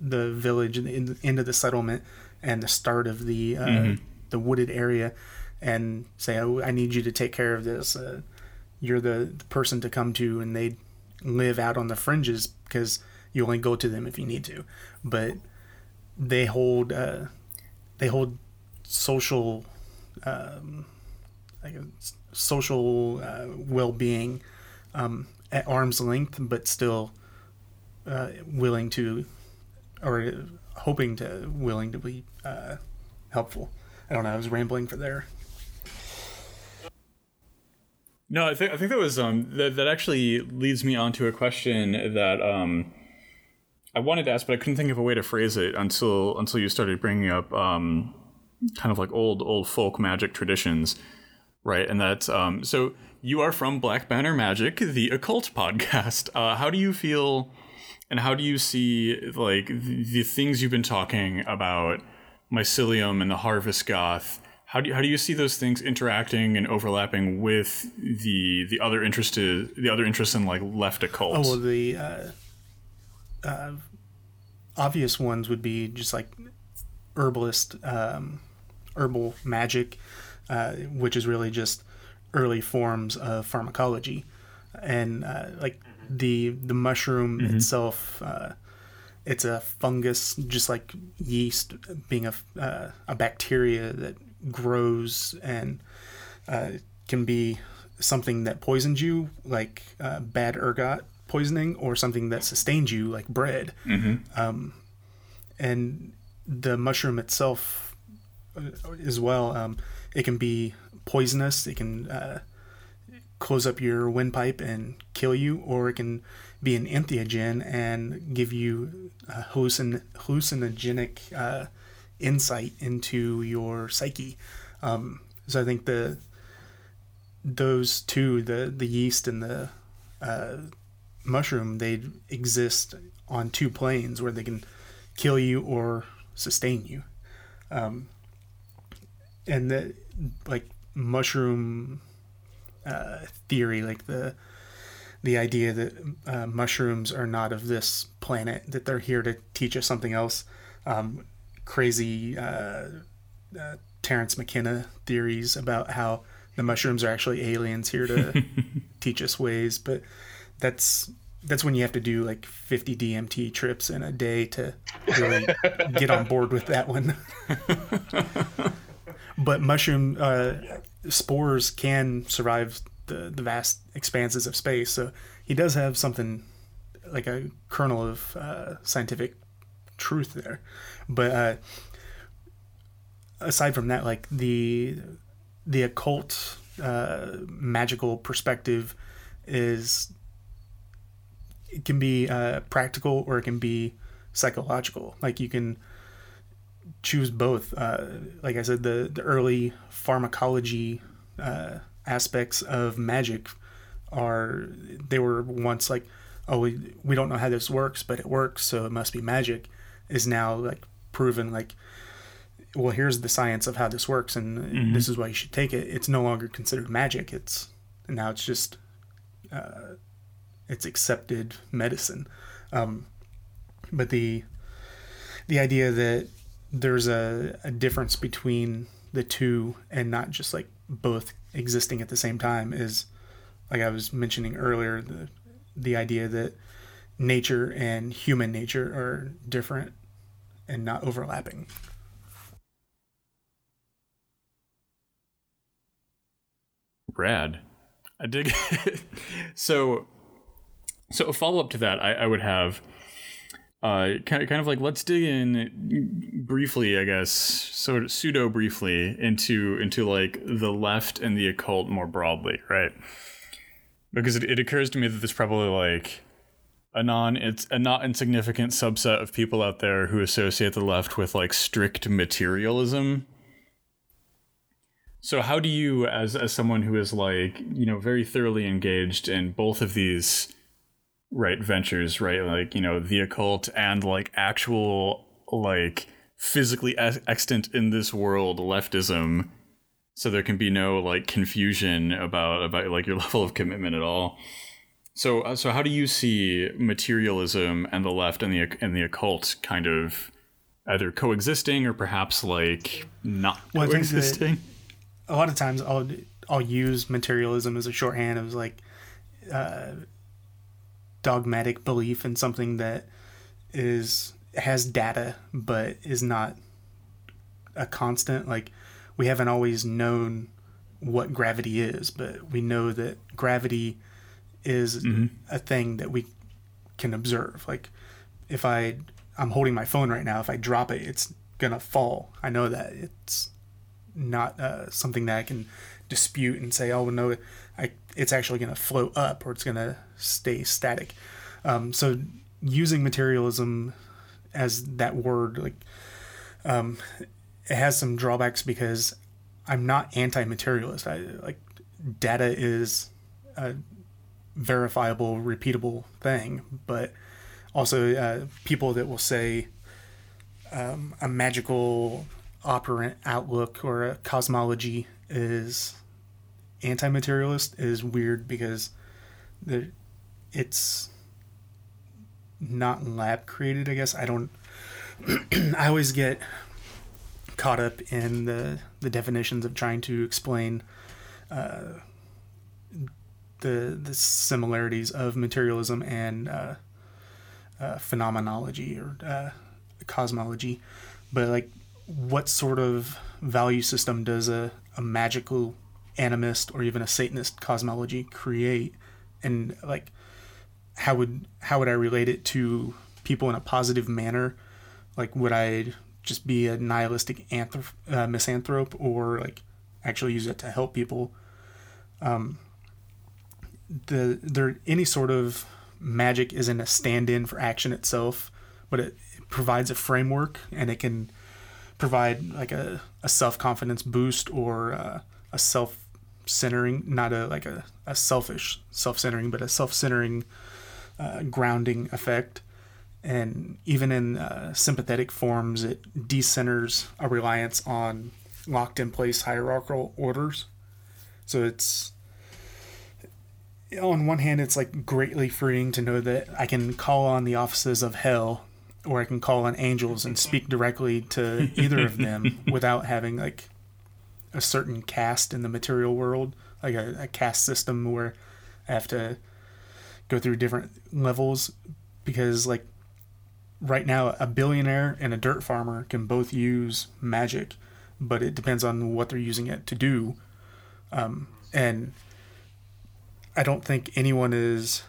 the village and the end- of the settlement and the start of the uh, the wooded area and say oh, i need you to take care of this uh, you're the, the person to come to and they live out on the fringes because you only go to them if you need to. But they hold uh, they hold social um, like a social uh, well-being um, at arm's length, but still uh, willing to or hoping to willing to be uh, helpful. I don't know. I was rambling for there. No, I think I think that was um that, that actually leads me on to a question that um I wanted to ask, but I couldn't think of a way to phrase it until until you started bringing up um kind of like old old folk magic traditions, right? And that's um so you are from Black Banner Magic, the occult podcast. Uh, how do you feel, and how do you see like the, the things you've been talking about, mycelium and the harvest goth? How do you, how do you see those things interacting and overlapping with the the other interested the other interests in like left occult? Oh well, the uh, uh, obvious ones would be just like herbalist, um, herbal magic, uh, which is really just early forms of pharmacology, and uh, like the the mushroom itself. Uh, it's a fungus, just like yeast, being a uh, a bacteria that grows and uh, can be something that poisons you, like uh, bad ergot poisoning, or something that sustains you, like bread. Um, and the mushroom itself, uh, as well, um, it can be poisonous. It can uh, close up your windpipe and kill you, or it can be an entheogen and give you hallucin- hallucinogenic uh, insight into your psyche. Um, so I think the those two, the the yeast and the uh, mushroom, they exist on two planes where they can kill you or sustain you. Um, and the like mushroom uh, theory, like the the idea that uh, mushrooms are not of this planet, that they're here to teach us something else. Um, crazy uh, uh, Terence McKenna theories about how the mushrooms are actually aliens here to teach us ways, but that's that's when you have to do like 50 DMT trips in a day to really get on board with that one. but mushroom uh, spores can survive the, the vast expanses of space. So he does have something like a kernel of uh, scientific truth there. But uh, aside from that, like the the occult uh, magical perspective is it can be uh, practical or it can be psychological. Like you can choose both. Uh, like I said, the the early pharmacology uh, aspects of magic are they were once like, oh, we we don't know how this works, but it works, so it must be magic. Is now like proven like. Well, here's the science of how this works, and this is why you should take it. It's no longer considered magic. It's now it's just uh, it's accepted medicine. Um, but the the idea that there's a, a difference between the two and not just like both existing at the same time is like I was mentioning earlier the the idea that nature and human nature are different and not overlapping. Rad. I dig so so a follow up to that I, I would have uh, kind of, kind of like let's dig in briefly, I guess, sort of pseudo briefly into into like the left and the occult more broadly, right? Because it, it occurs to me that there's probably like a non it's a not insignificant subset of people out there who associate the left with like strict materialism. So how do you as as someone who is like, you know, very thoroughly engaged in both of these right ventures right like you know the occult and like actual like physically extant in this world leftism. So there can be no like confusion about about like your level of commitment at all. So uh, so how do you see materialism and the left and the and the occult kind of either coexisting or perhaps like not well, coexisting? a lot of times i'll i'll use materialism as a shorthand of like uh, dogmatic belief in something that is has data but is not a constant. Like we haven't always known what gravity is but we know that gravity is mm-hmm. a thing that we can observe. Like if i i'm holding my phone right now if i drop it it's gonna fall. I know that it's not uh, something that i can dispute and say oh no I, it's actually to float up or it's to stay static. Um, so using materialism as that word, like, um, it has some drawbacks because I'm not anti-materialist. I like data is a verifiable, repeatable thing, but also uh, people that will say um, a magical operant outlook or a cosmology is anti-materialist is weird because the it's not lab created i guess. I don't i always get caught up in the the definitions of trying to explain uh, the the similarities of materialism and uh, uh, phenomenology or uh, cosmology. But like what sort of value system does a, a magical animist or even a satanist cosmology create? And like how would how would i relate it to people in a positive manner? Like would i just be a nihilistic anthrop- uh, misanthrope or like actually use it to help people? Um the there any sort of magic isn't a stand-in for action itself but it, it provides a framework and it can provide like a, a self-confidence boost or uh, a self centering, not a like a, a selfish self centering, but a self centering uh, grounding effect. And even in uh, sympathetic forms, it decenters a reliance on locked in place hierarchical orders. So it's on one hand, it's like greatly freeing to know that I can call on the offices of hell or I can call on angels and speak directly to either of them without having like a certain caste in the material world, like a, a caste system where I have to go through different levels because like right now a billionaire and a dirt farmer can both use magic but it depends on what they're using it to do. Um, and i don't think anyone is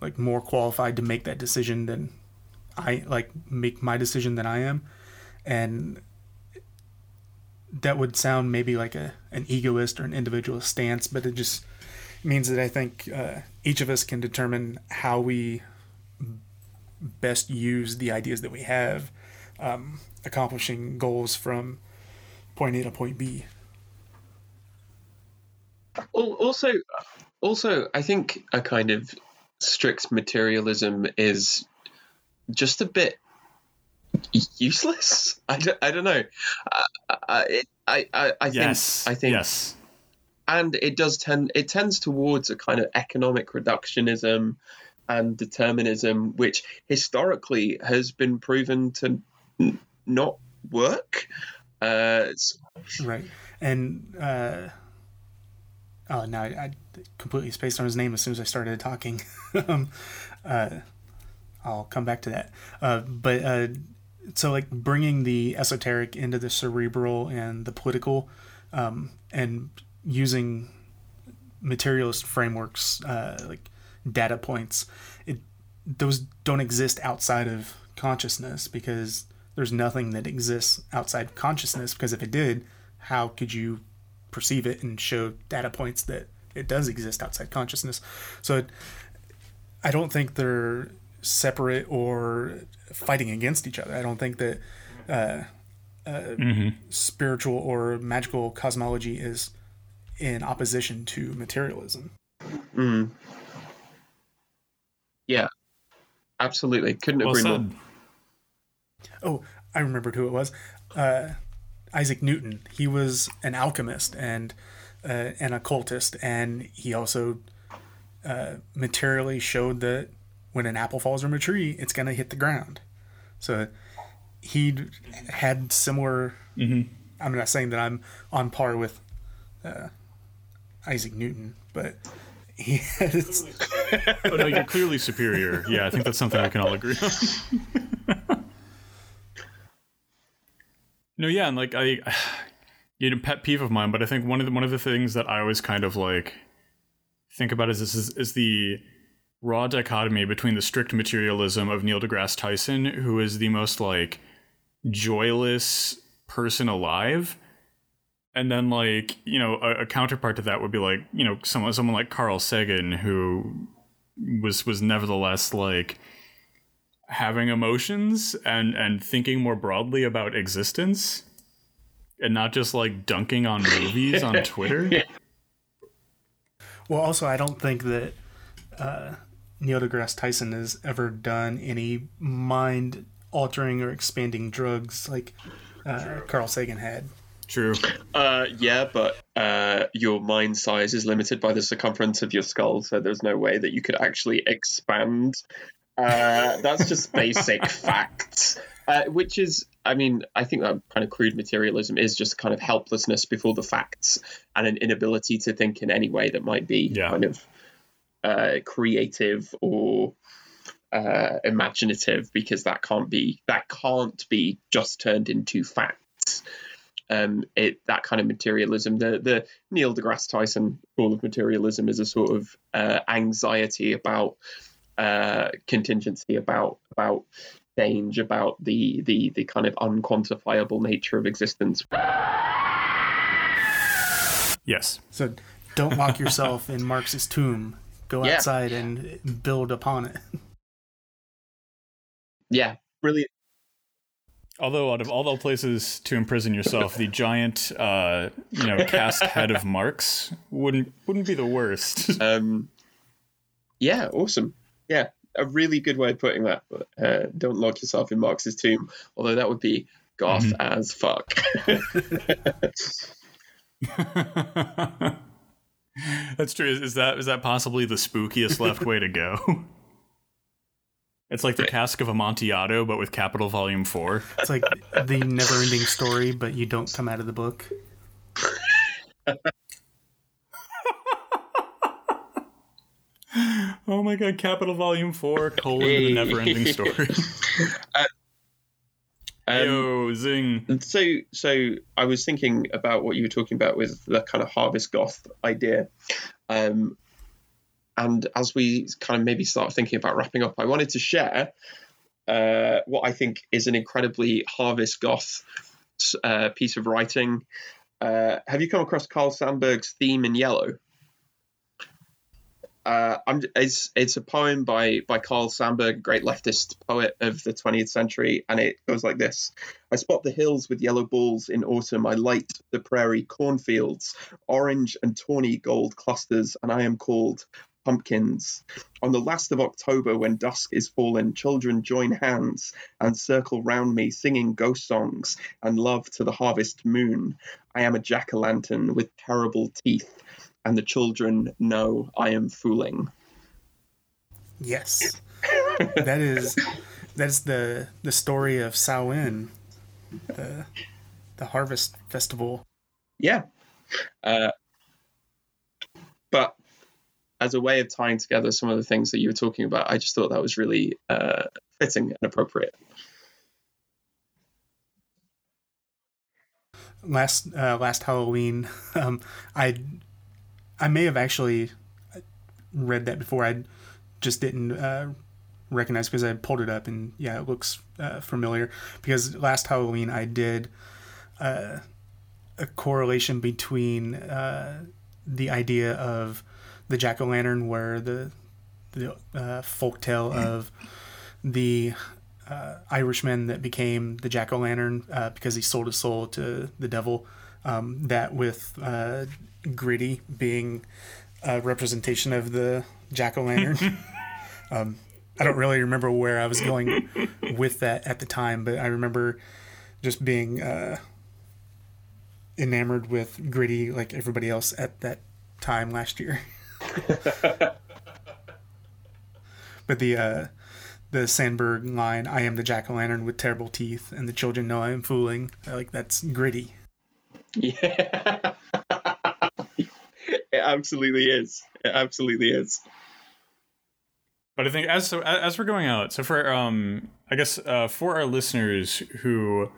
like more qualified to make that decision than i like make my decision than i am. And that would sound maybe like a an egoist or an individualist stance, but it just means that I think uh, each of us can determine how we best use the ideas that we have, um, accomplishing goals from point A to point B. Also, also, I think a kind of strict materialism is just a bit useless. I don't, I don't know. Uh, it, I, I, I yes. think, I think, yes. And it does tend, it tends towards a kind of economic reductionism and determinism, which historically has been proven to n- not work. Uh, Right. And uh oh no, I, I completely spaced on his name as soon as I started talking. um, uh, I'll come back to that. Uh, but uh, so like bringing the esoteric into the cerebral and the political, um, and using materialist frameworks uh, like data points, it those don't exist outside of consciousness because there's nothing that exists outside consciousness because if it did how could you perceive it and show data points that it does exist outside consciousness? So it, i don't think they're separate or fighting against each other. I don't think that uh, uh, spiritual or magical cosmology is in opposition to materialism mm. Yeah, absolutely. Couldn't Well agree more. Oh, I remembered who it was. Uh, Isaac Newton. He was an alchemist and uh, an occultist, and he also uh, materially showed that when an apple falls from a tree, it's going to hit the ground. So he had similar. I'm not saying that I'm on par with uh, Isaac Newton, but he has. Oh no, you're clearly superior. Yeah, I think that's something we can all agree on. no, yeah, and like I, you know, pet peeve of mine, but I think one of the one of the things that I always kind of like think about is this is, is the raw dichotomy between the strict materialism of Neil deGrasse Tyson, who is the most like joyless person alive, and then like you know a, a counterpart to that would be like you know someone someone like Carl Sagan who was was nevertheless like having emotions and and thinking more broadly about existence and not just like dunking on movies on Twitter. Well, also, I don't think that uh, Neil deGrasse Tyson has ever done any mind altering or expanding drugs like uh, Carl Sagan had. True. Uh, yeah, but uh, your mind size is limited by the circumference of your skull, so there's no way that you could actually expand. Uh, that's just basic facts. Uh, which is, I mean, I think that kind of crude materialism is just kind of helplessness before the facts and an inability to think in any way that might be Yeah. kind of uh, creative or uh, imaginative, because that can't be that can't be just turned into facts um, it that kind of materialism. The the Neil deGrasse Tyson school of materialism is a sort of uh, anxiety about uh, contingency, about about change, about the the the kind of unquantifiable nature of existence. Yes. So don't lock yourself in Marx's tomb. Go Yeah. outside and build upon it. Yeah, brilliant. Although out of all the places to imprison yourself, the giant, uh, you know, cast head of Marx wouldn't wouldn't be the worst. Um, yeah, awesome. Yeah, a really good way of putting that. Uh, don't lock yourself in Marx's tomb, although that would be goth as fuck. That's true. Is, is that is that possibly the spookiest left way to go? It's like the cask of Amontillado, but with Capital Volume Four. It's like the never ending story, but you don't come out of the book. Oh my god, Capital Volume Four, colon the never-ending story. Um, Yo, zing. so so I was thinking about what you were talking about with the kind of harvest goth idea. Um, and as we kind of maybe start thinking about wrapping up, I wanted to share uh, what I think is an incredibly harvest goth uh, piece of writing. Uh, have you come across Carl Sandburg's theme in yellow? Uh, it's it's a poem by by Carl Sandburg, great leftist poet of the 20th century, and it goes like this: I spot the hills with yellow balls in autumn. I light the prairie cornfields, orange and tawny gold clusters, and I am called pumpkins. On the last of October, when dusk is fallen, children join hands and circle round me, singing ghost songs and love to the harvest moon. I am a jack o' lantern with terrible teeth, and the children know I am fooling. Yes. That is that's the the story of Samhain, the the harvest festival. Yeah. Uh, but as a way of tying together some of the things that you were talking about, I just thought that was really uh, fitting and appropriate. Last uh, last Halloween, um, I I may have actually read that before. I just didn't uh, recognize because I pulled it up and yeah, it looks uh, familiar. Because last Halloween I did uh, a correlation between uh, the idea of the jack o' lantern, where the the uh, folk tale of the uh, Irishman that became the jack o' lantern uh, because he sold his soul to the devil. Um, that with uh, Gritty being a representation of the jack o' lantern. um, I don't really remember where I was going with that at the time, but I remember just being uh, enamored with Gritty like everybody else at that time last year. but the uh, the Sandburg line, "I am the jack o' lantern with terrible teeth, and the children know I am fooling." Like that's gritty. Yeah, it absolutely is. It absolutely is. But I think as so as we're going out, so for um, I guess uh, for our listeners who,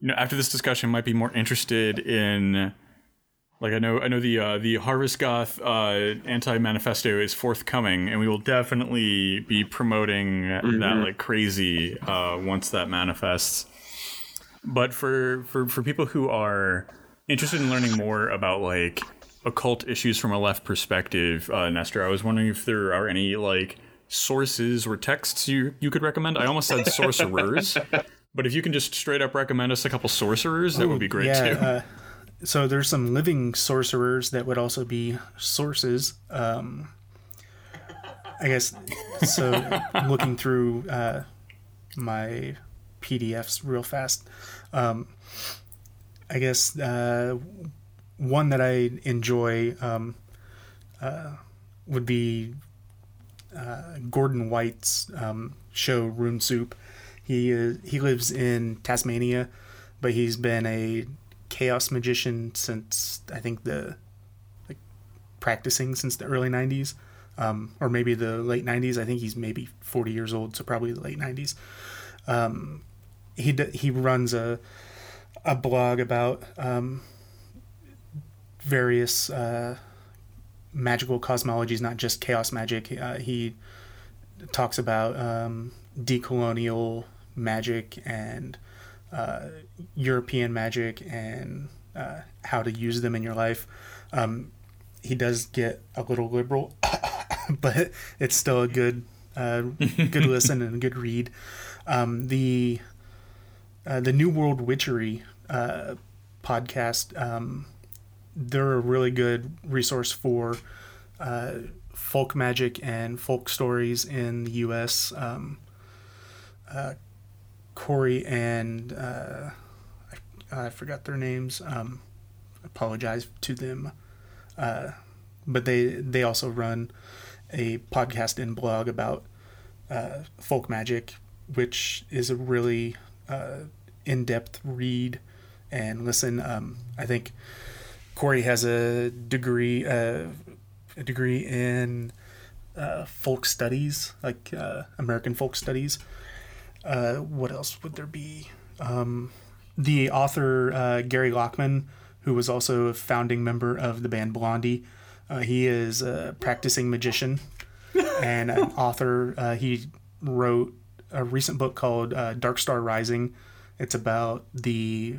you know, after this discussion might be more interested in, like I know I know the uh, the Harvest Goth uh, anti manifesto is forthcoming, and we will definitely be promoting mm-hmm. that like crazy uh, once that manifests. But for for for people who are interested in learning more about like occult issues from a left perspective, uh, Nesta, I was wondering if there are any like sources or texts you you could recommend? I almost said sorcerers, but if you can just straight up recommend us a couple sorcerers, that Ooh, would be great yeah, too. Uh, so there's some living sorcerers that would also be sources. Um, I guess so. looking through uh, my PDFs real fast, um, I guess uh, one that I enjoy um, uh, would be uh, Gordon White's um, show Rune Soup. He is, he lives in Tasmania, but he's been a chaos magician since I think the like practicing since the early '90s, um, or maybe the late '90s. I think he's maybe 40 years old, so probably the late '90s. Um, he he runs a a blog about um, various uh, magical cosmologies, not just chaos magic. Uh, he talks about um, decolonial magic and uh, European magic and uh, how to use them in your life. Um, he does get a little liberal, but it's still a good, uh, good listen and a good read. Um, the uh, the New World Witchery uh, podcast um, they're a really good resource for uh, folk magic and folk stories in the U.S. Um, uh, Cory and uh, I, I, forgot their names. Um, apologize to them, uh, but they they also run a podcast and blog about uh, folk magic, which is a really uh, in depth read and listen. Um, I think Cory has a degree, uh, a degree in uh, folk studies, like American folk studies. Uh, what else would there be? Um, the author uh, Gary Lachman, who was also a founding member of the band Blondie, uh, he is a practicing magician and an author. he wrote a recent book called Dark Star Rising. It's about the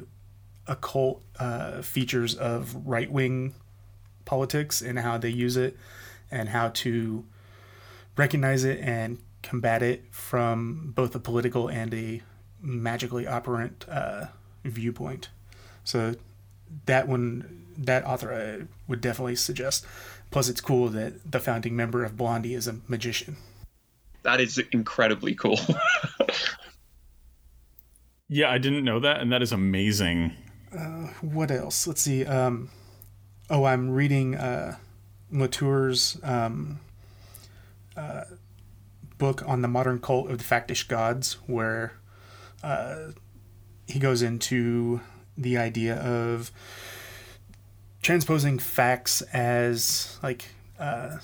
occult uh, features of right wing politics and how they use it and how to recognize it and combat it from both a political and a magically operant uh, viewpoint. So that one, that author, I would definitely suggest. Plus, it's cool that the founding member of Blondie is a magician. That is incredibly cool. yeah, I didn't know that, and that is amazing. Uh, what else? Let's see. Um, oh, I'm reading uh, Latour's um, uh, book on the modern cult of the factish gods, where uh, he goes into the idea of transposing facts as like uh,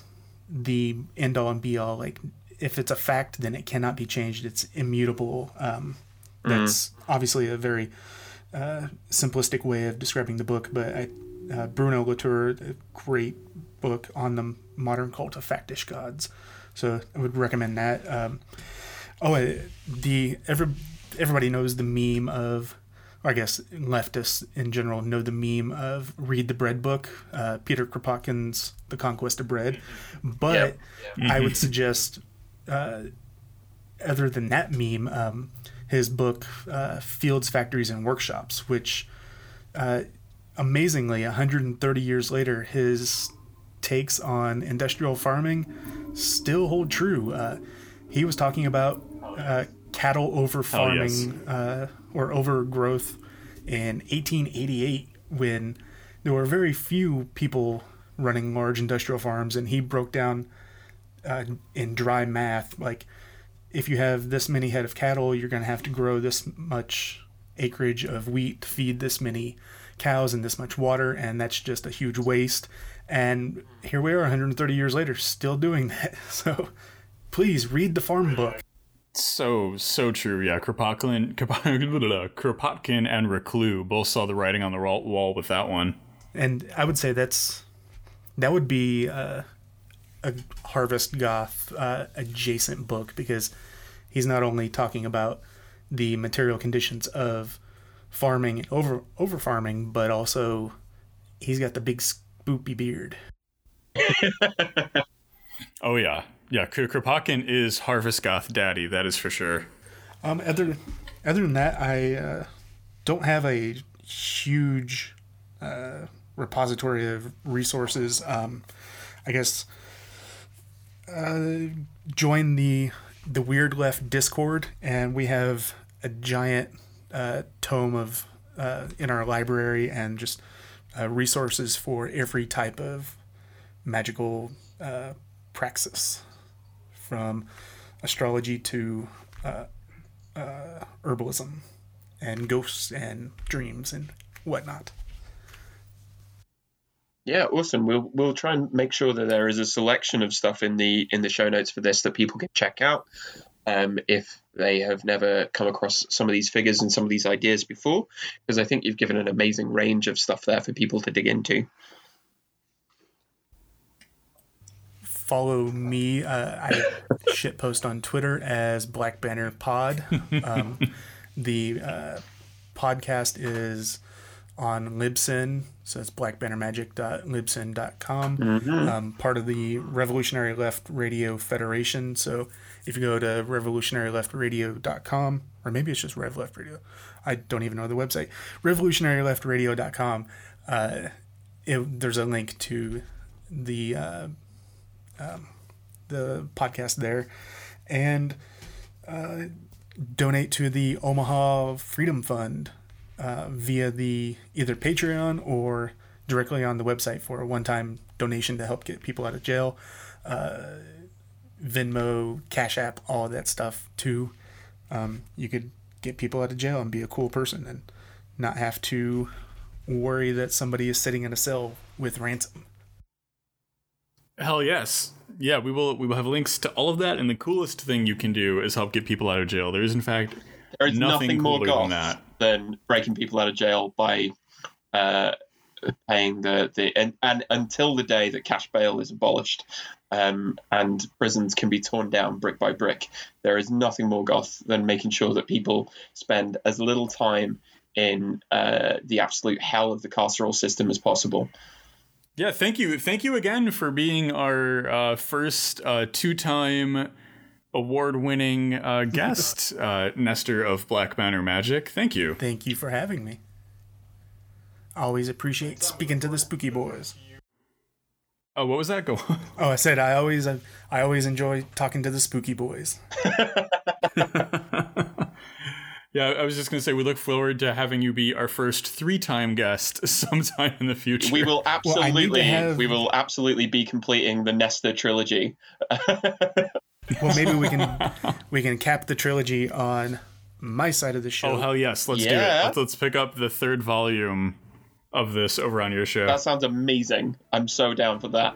the end all and be all. Like if it's a fact, then it cannot be changed. It's immutable. Um, that's obviously a very uh, simplistic way of describing the book, but I, uh, Bruno Latour, a great book on the modern cult of factish gods. So I would recommend that. Um, oh, uh, the every everybody knows the meme of, or I guess leftists in general know the meme of read the bread book, uh, Peter Kropotkin's The Conquest of Bread. But Yep. I would suggest, uh, other than that meme, um, his book uh, Fields, Factories, and Workshops, which uh, amazingly, 130 years later, his takes on industrial farming still hold true. Uh, he was talking about uh, cattle over farming uh, or overgrowth in 1888 when there were very few people running large industrial farms, and he broke down uh, in dry math like if you have this many head of cattle, you're going to have to grow this much acreage of wheat to feed this many cows and this much water, and that's just a huge waste. And here we are 130 years later, still doing that. So please read the farm book. So so true. Yeah, Kropotkin, Kropotkin and Reclus both saw the writing on the wall with that one. And I would say that's that would be uh, a Harvest Goth uh, adjacent book because he's not only talking about the material conditions of farming and over over farming, but also he's got the big spoopy beard. Oh yeah, yeah. K- Kropotkin is Harvest Goth Daddy. That is for sure. Um, other other than that, I uh, don't have a huge uh, repository of resources. Um, I guess uh, join the the Weird Left Discord, and we have a giant uh, tome of uh, in our library and just uh, resources for every type of magical uh, praxis, from astrology to uh, uh, herbalism and ghosts and dreams and whatnot. Yeah, awesome. We'll we'll try and make sure that there is a selection of stuff in the in the show notes for this that people can check out. Um, if they have never come across some of these figures and some of these ideas before, because I think you've given an amazing range of stuff there for people to dig into. Follow me. Uh, I shitpost on Twitter as Black Banner Pod. Um, the uh, podcast is on Libsyn, so it's blackbannermagic.libsyn.com. Um, part of the Revolutionary Left Radio Federation. So if you go to revolutionaryleftradio.com, or maybe it's just Rev Left Radio, I don't even know the website. Revolutionaryleftradio.com. Uh, it, there's a link to the uh, um, the podcast there, and uh, donate to the Omaha Freedom Fund uh, via the either Patreon or directly on the website for a one-time donation to help get people out of jail. Uh, Venmo, Cash App, all of that stuff too. Um, you could get people out of jail and be a cool person and not have to worry that somebody is sitting in a cell with ransom. Hell yes. Yeah, we will we will have links to all of that and the coolest thing you can do is help get people out of jail. There is in fact There is Nothing nothing, more cooler than that. Than breaking people out of jail by uh, paying the the and, and until the day that cash bail is abolished um, and prisons can be torn down brick by brick. There is nothing more goth than making sure that people spend as little time in uh, the absolute hell of the carceral system as possible. Yeah, thank you. Thank you again for being our uh, first uh, two-time award-winning uh, guest, uh, Nesta of Black Banner Magic. Thank you. Thank you for having me. Always appreciate speaking to the spooky boys. Oh, what was that? Go on. Oh, I said I always I always enjoy talking to the spooky boys. Yeah, I was just going to say we look forward to having you be our first three-time guest sometime in the future. We will Well, I need to absolutely, have- we will absolutely be completing the Nesta trilogy. Well, maybe we can we can cap the trilogy on my side of the show. Oh hell yes, let's do it. Let's, let's pick up the third volume of this over on your show. That sounds amazing. I'm so down for that.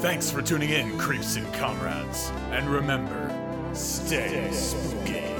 Thanks for tuning in, creeps and comrades. And remember, stay spooky.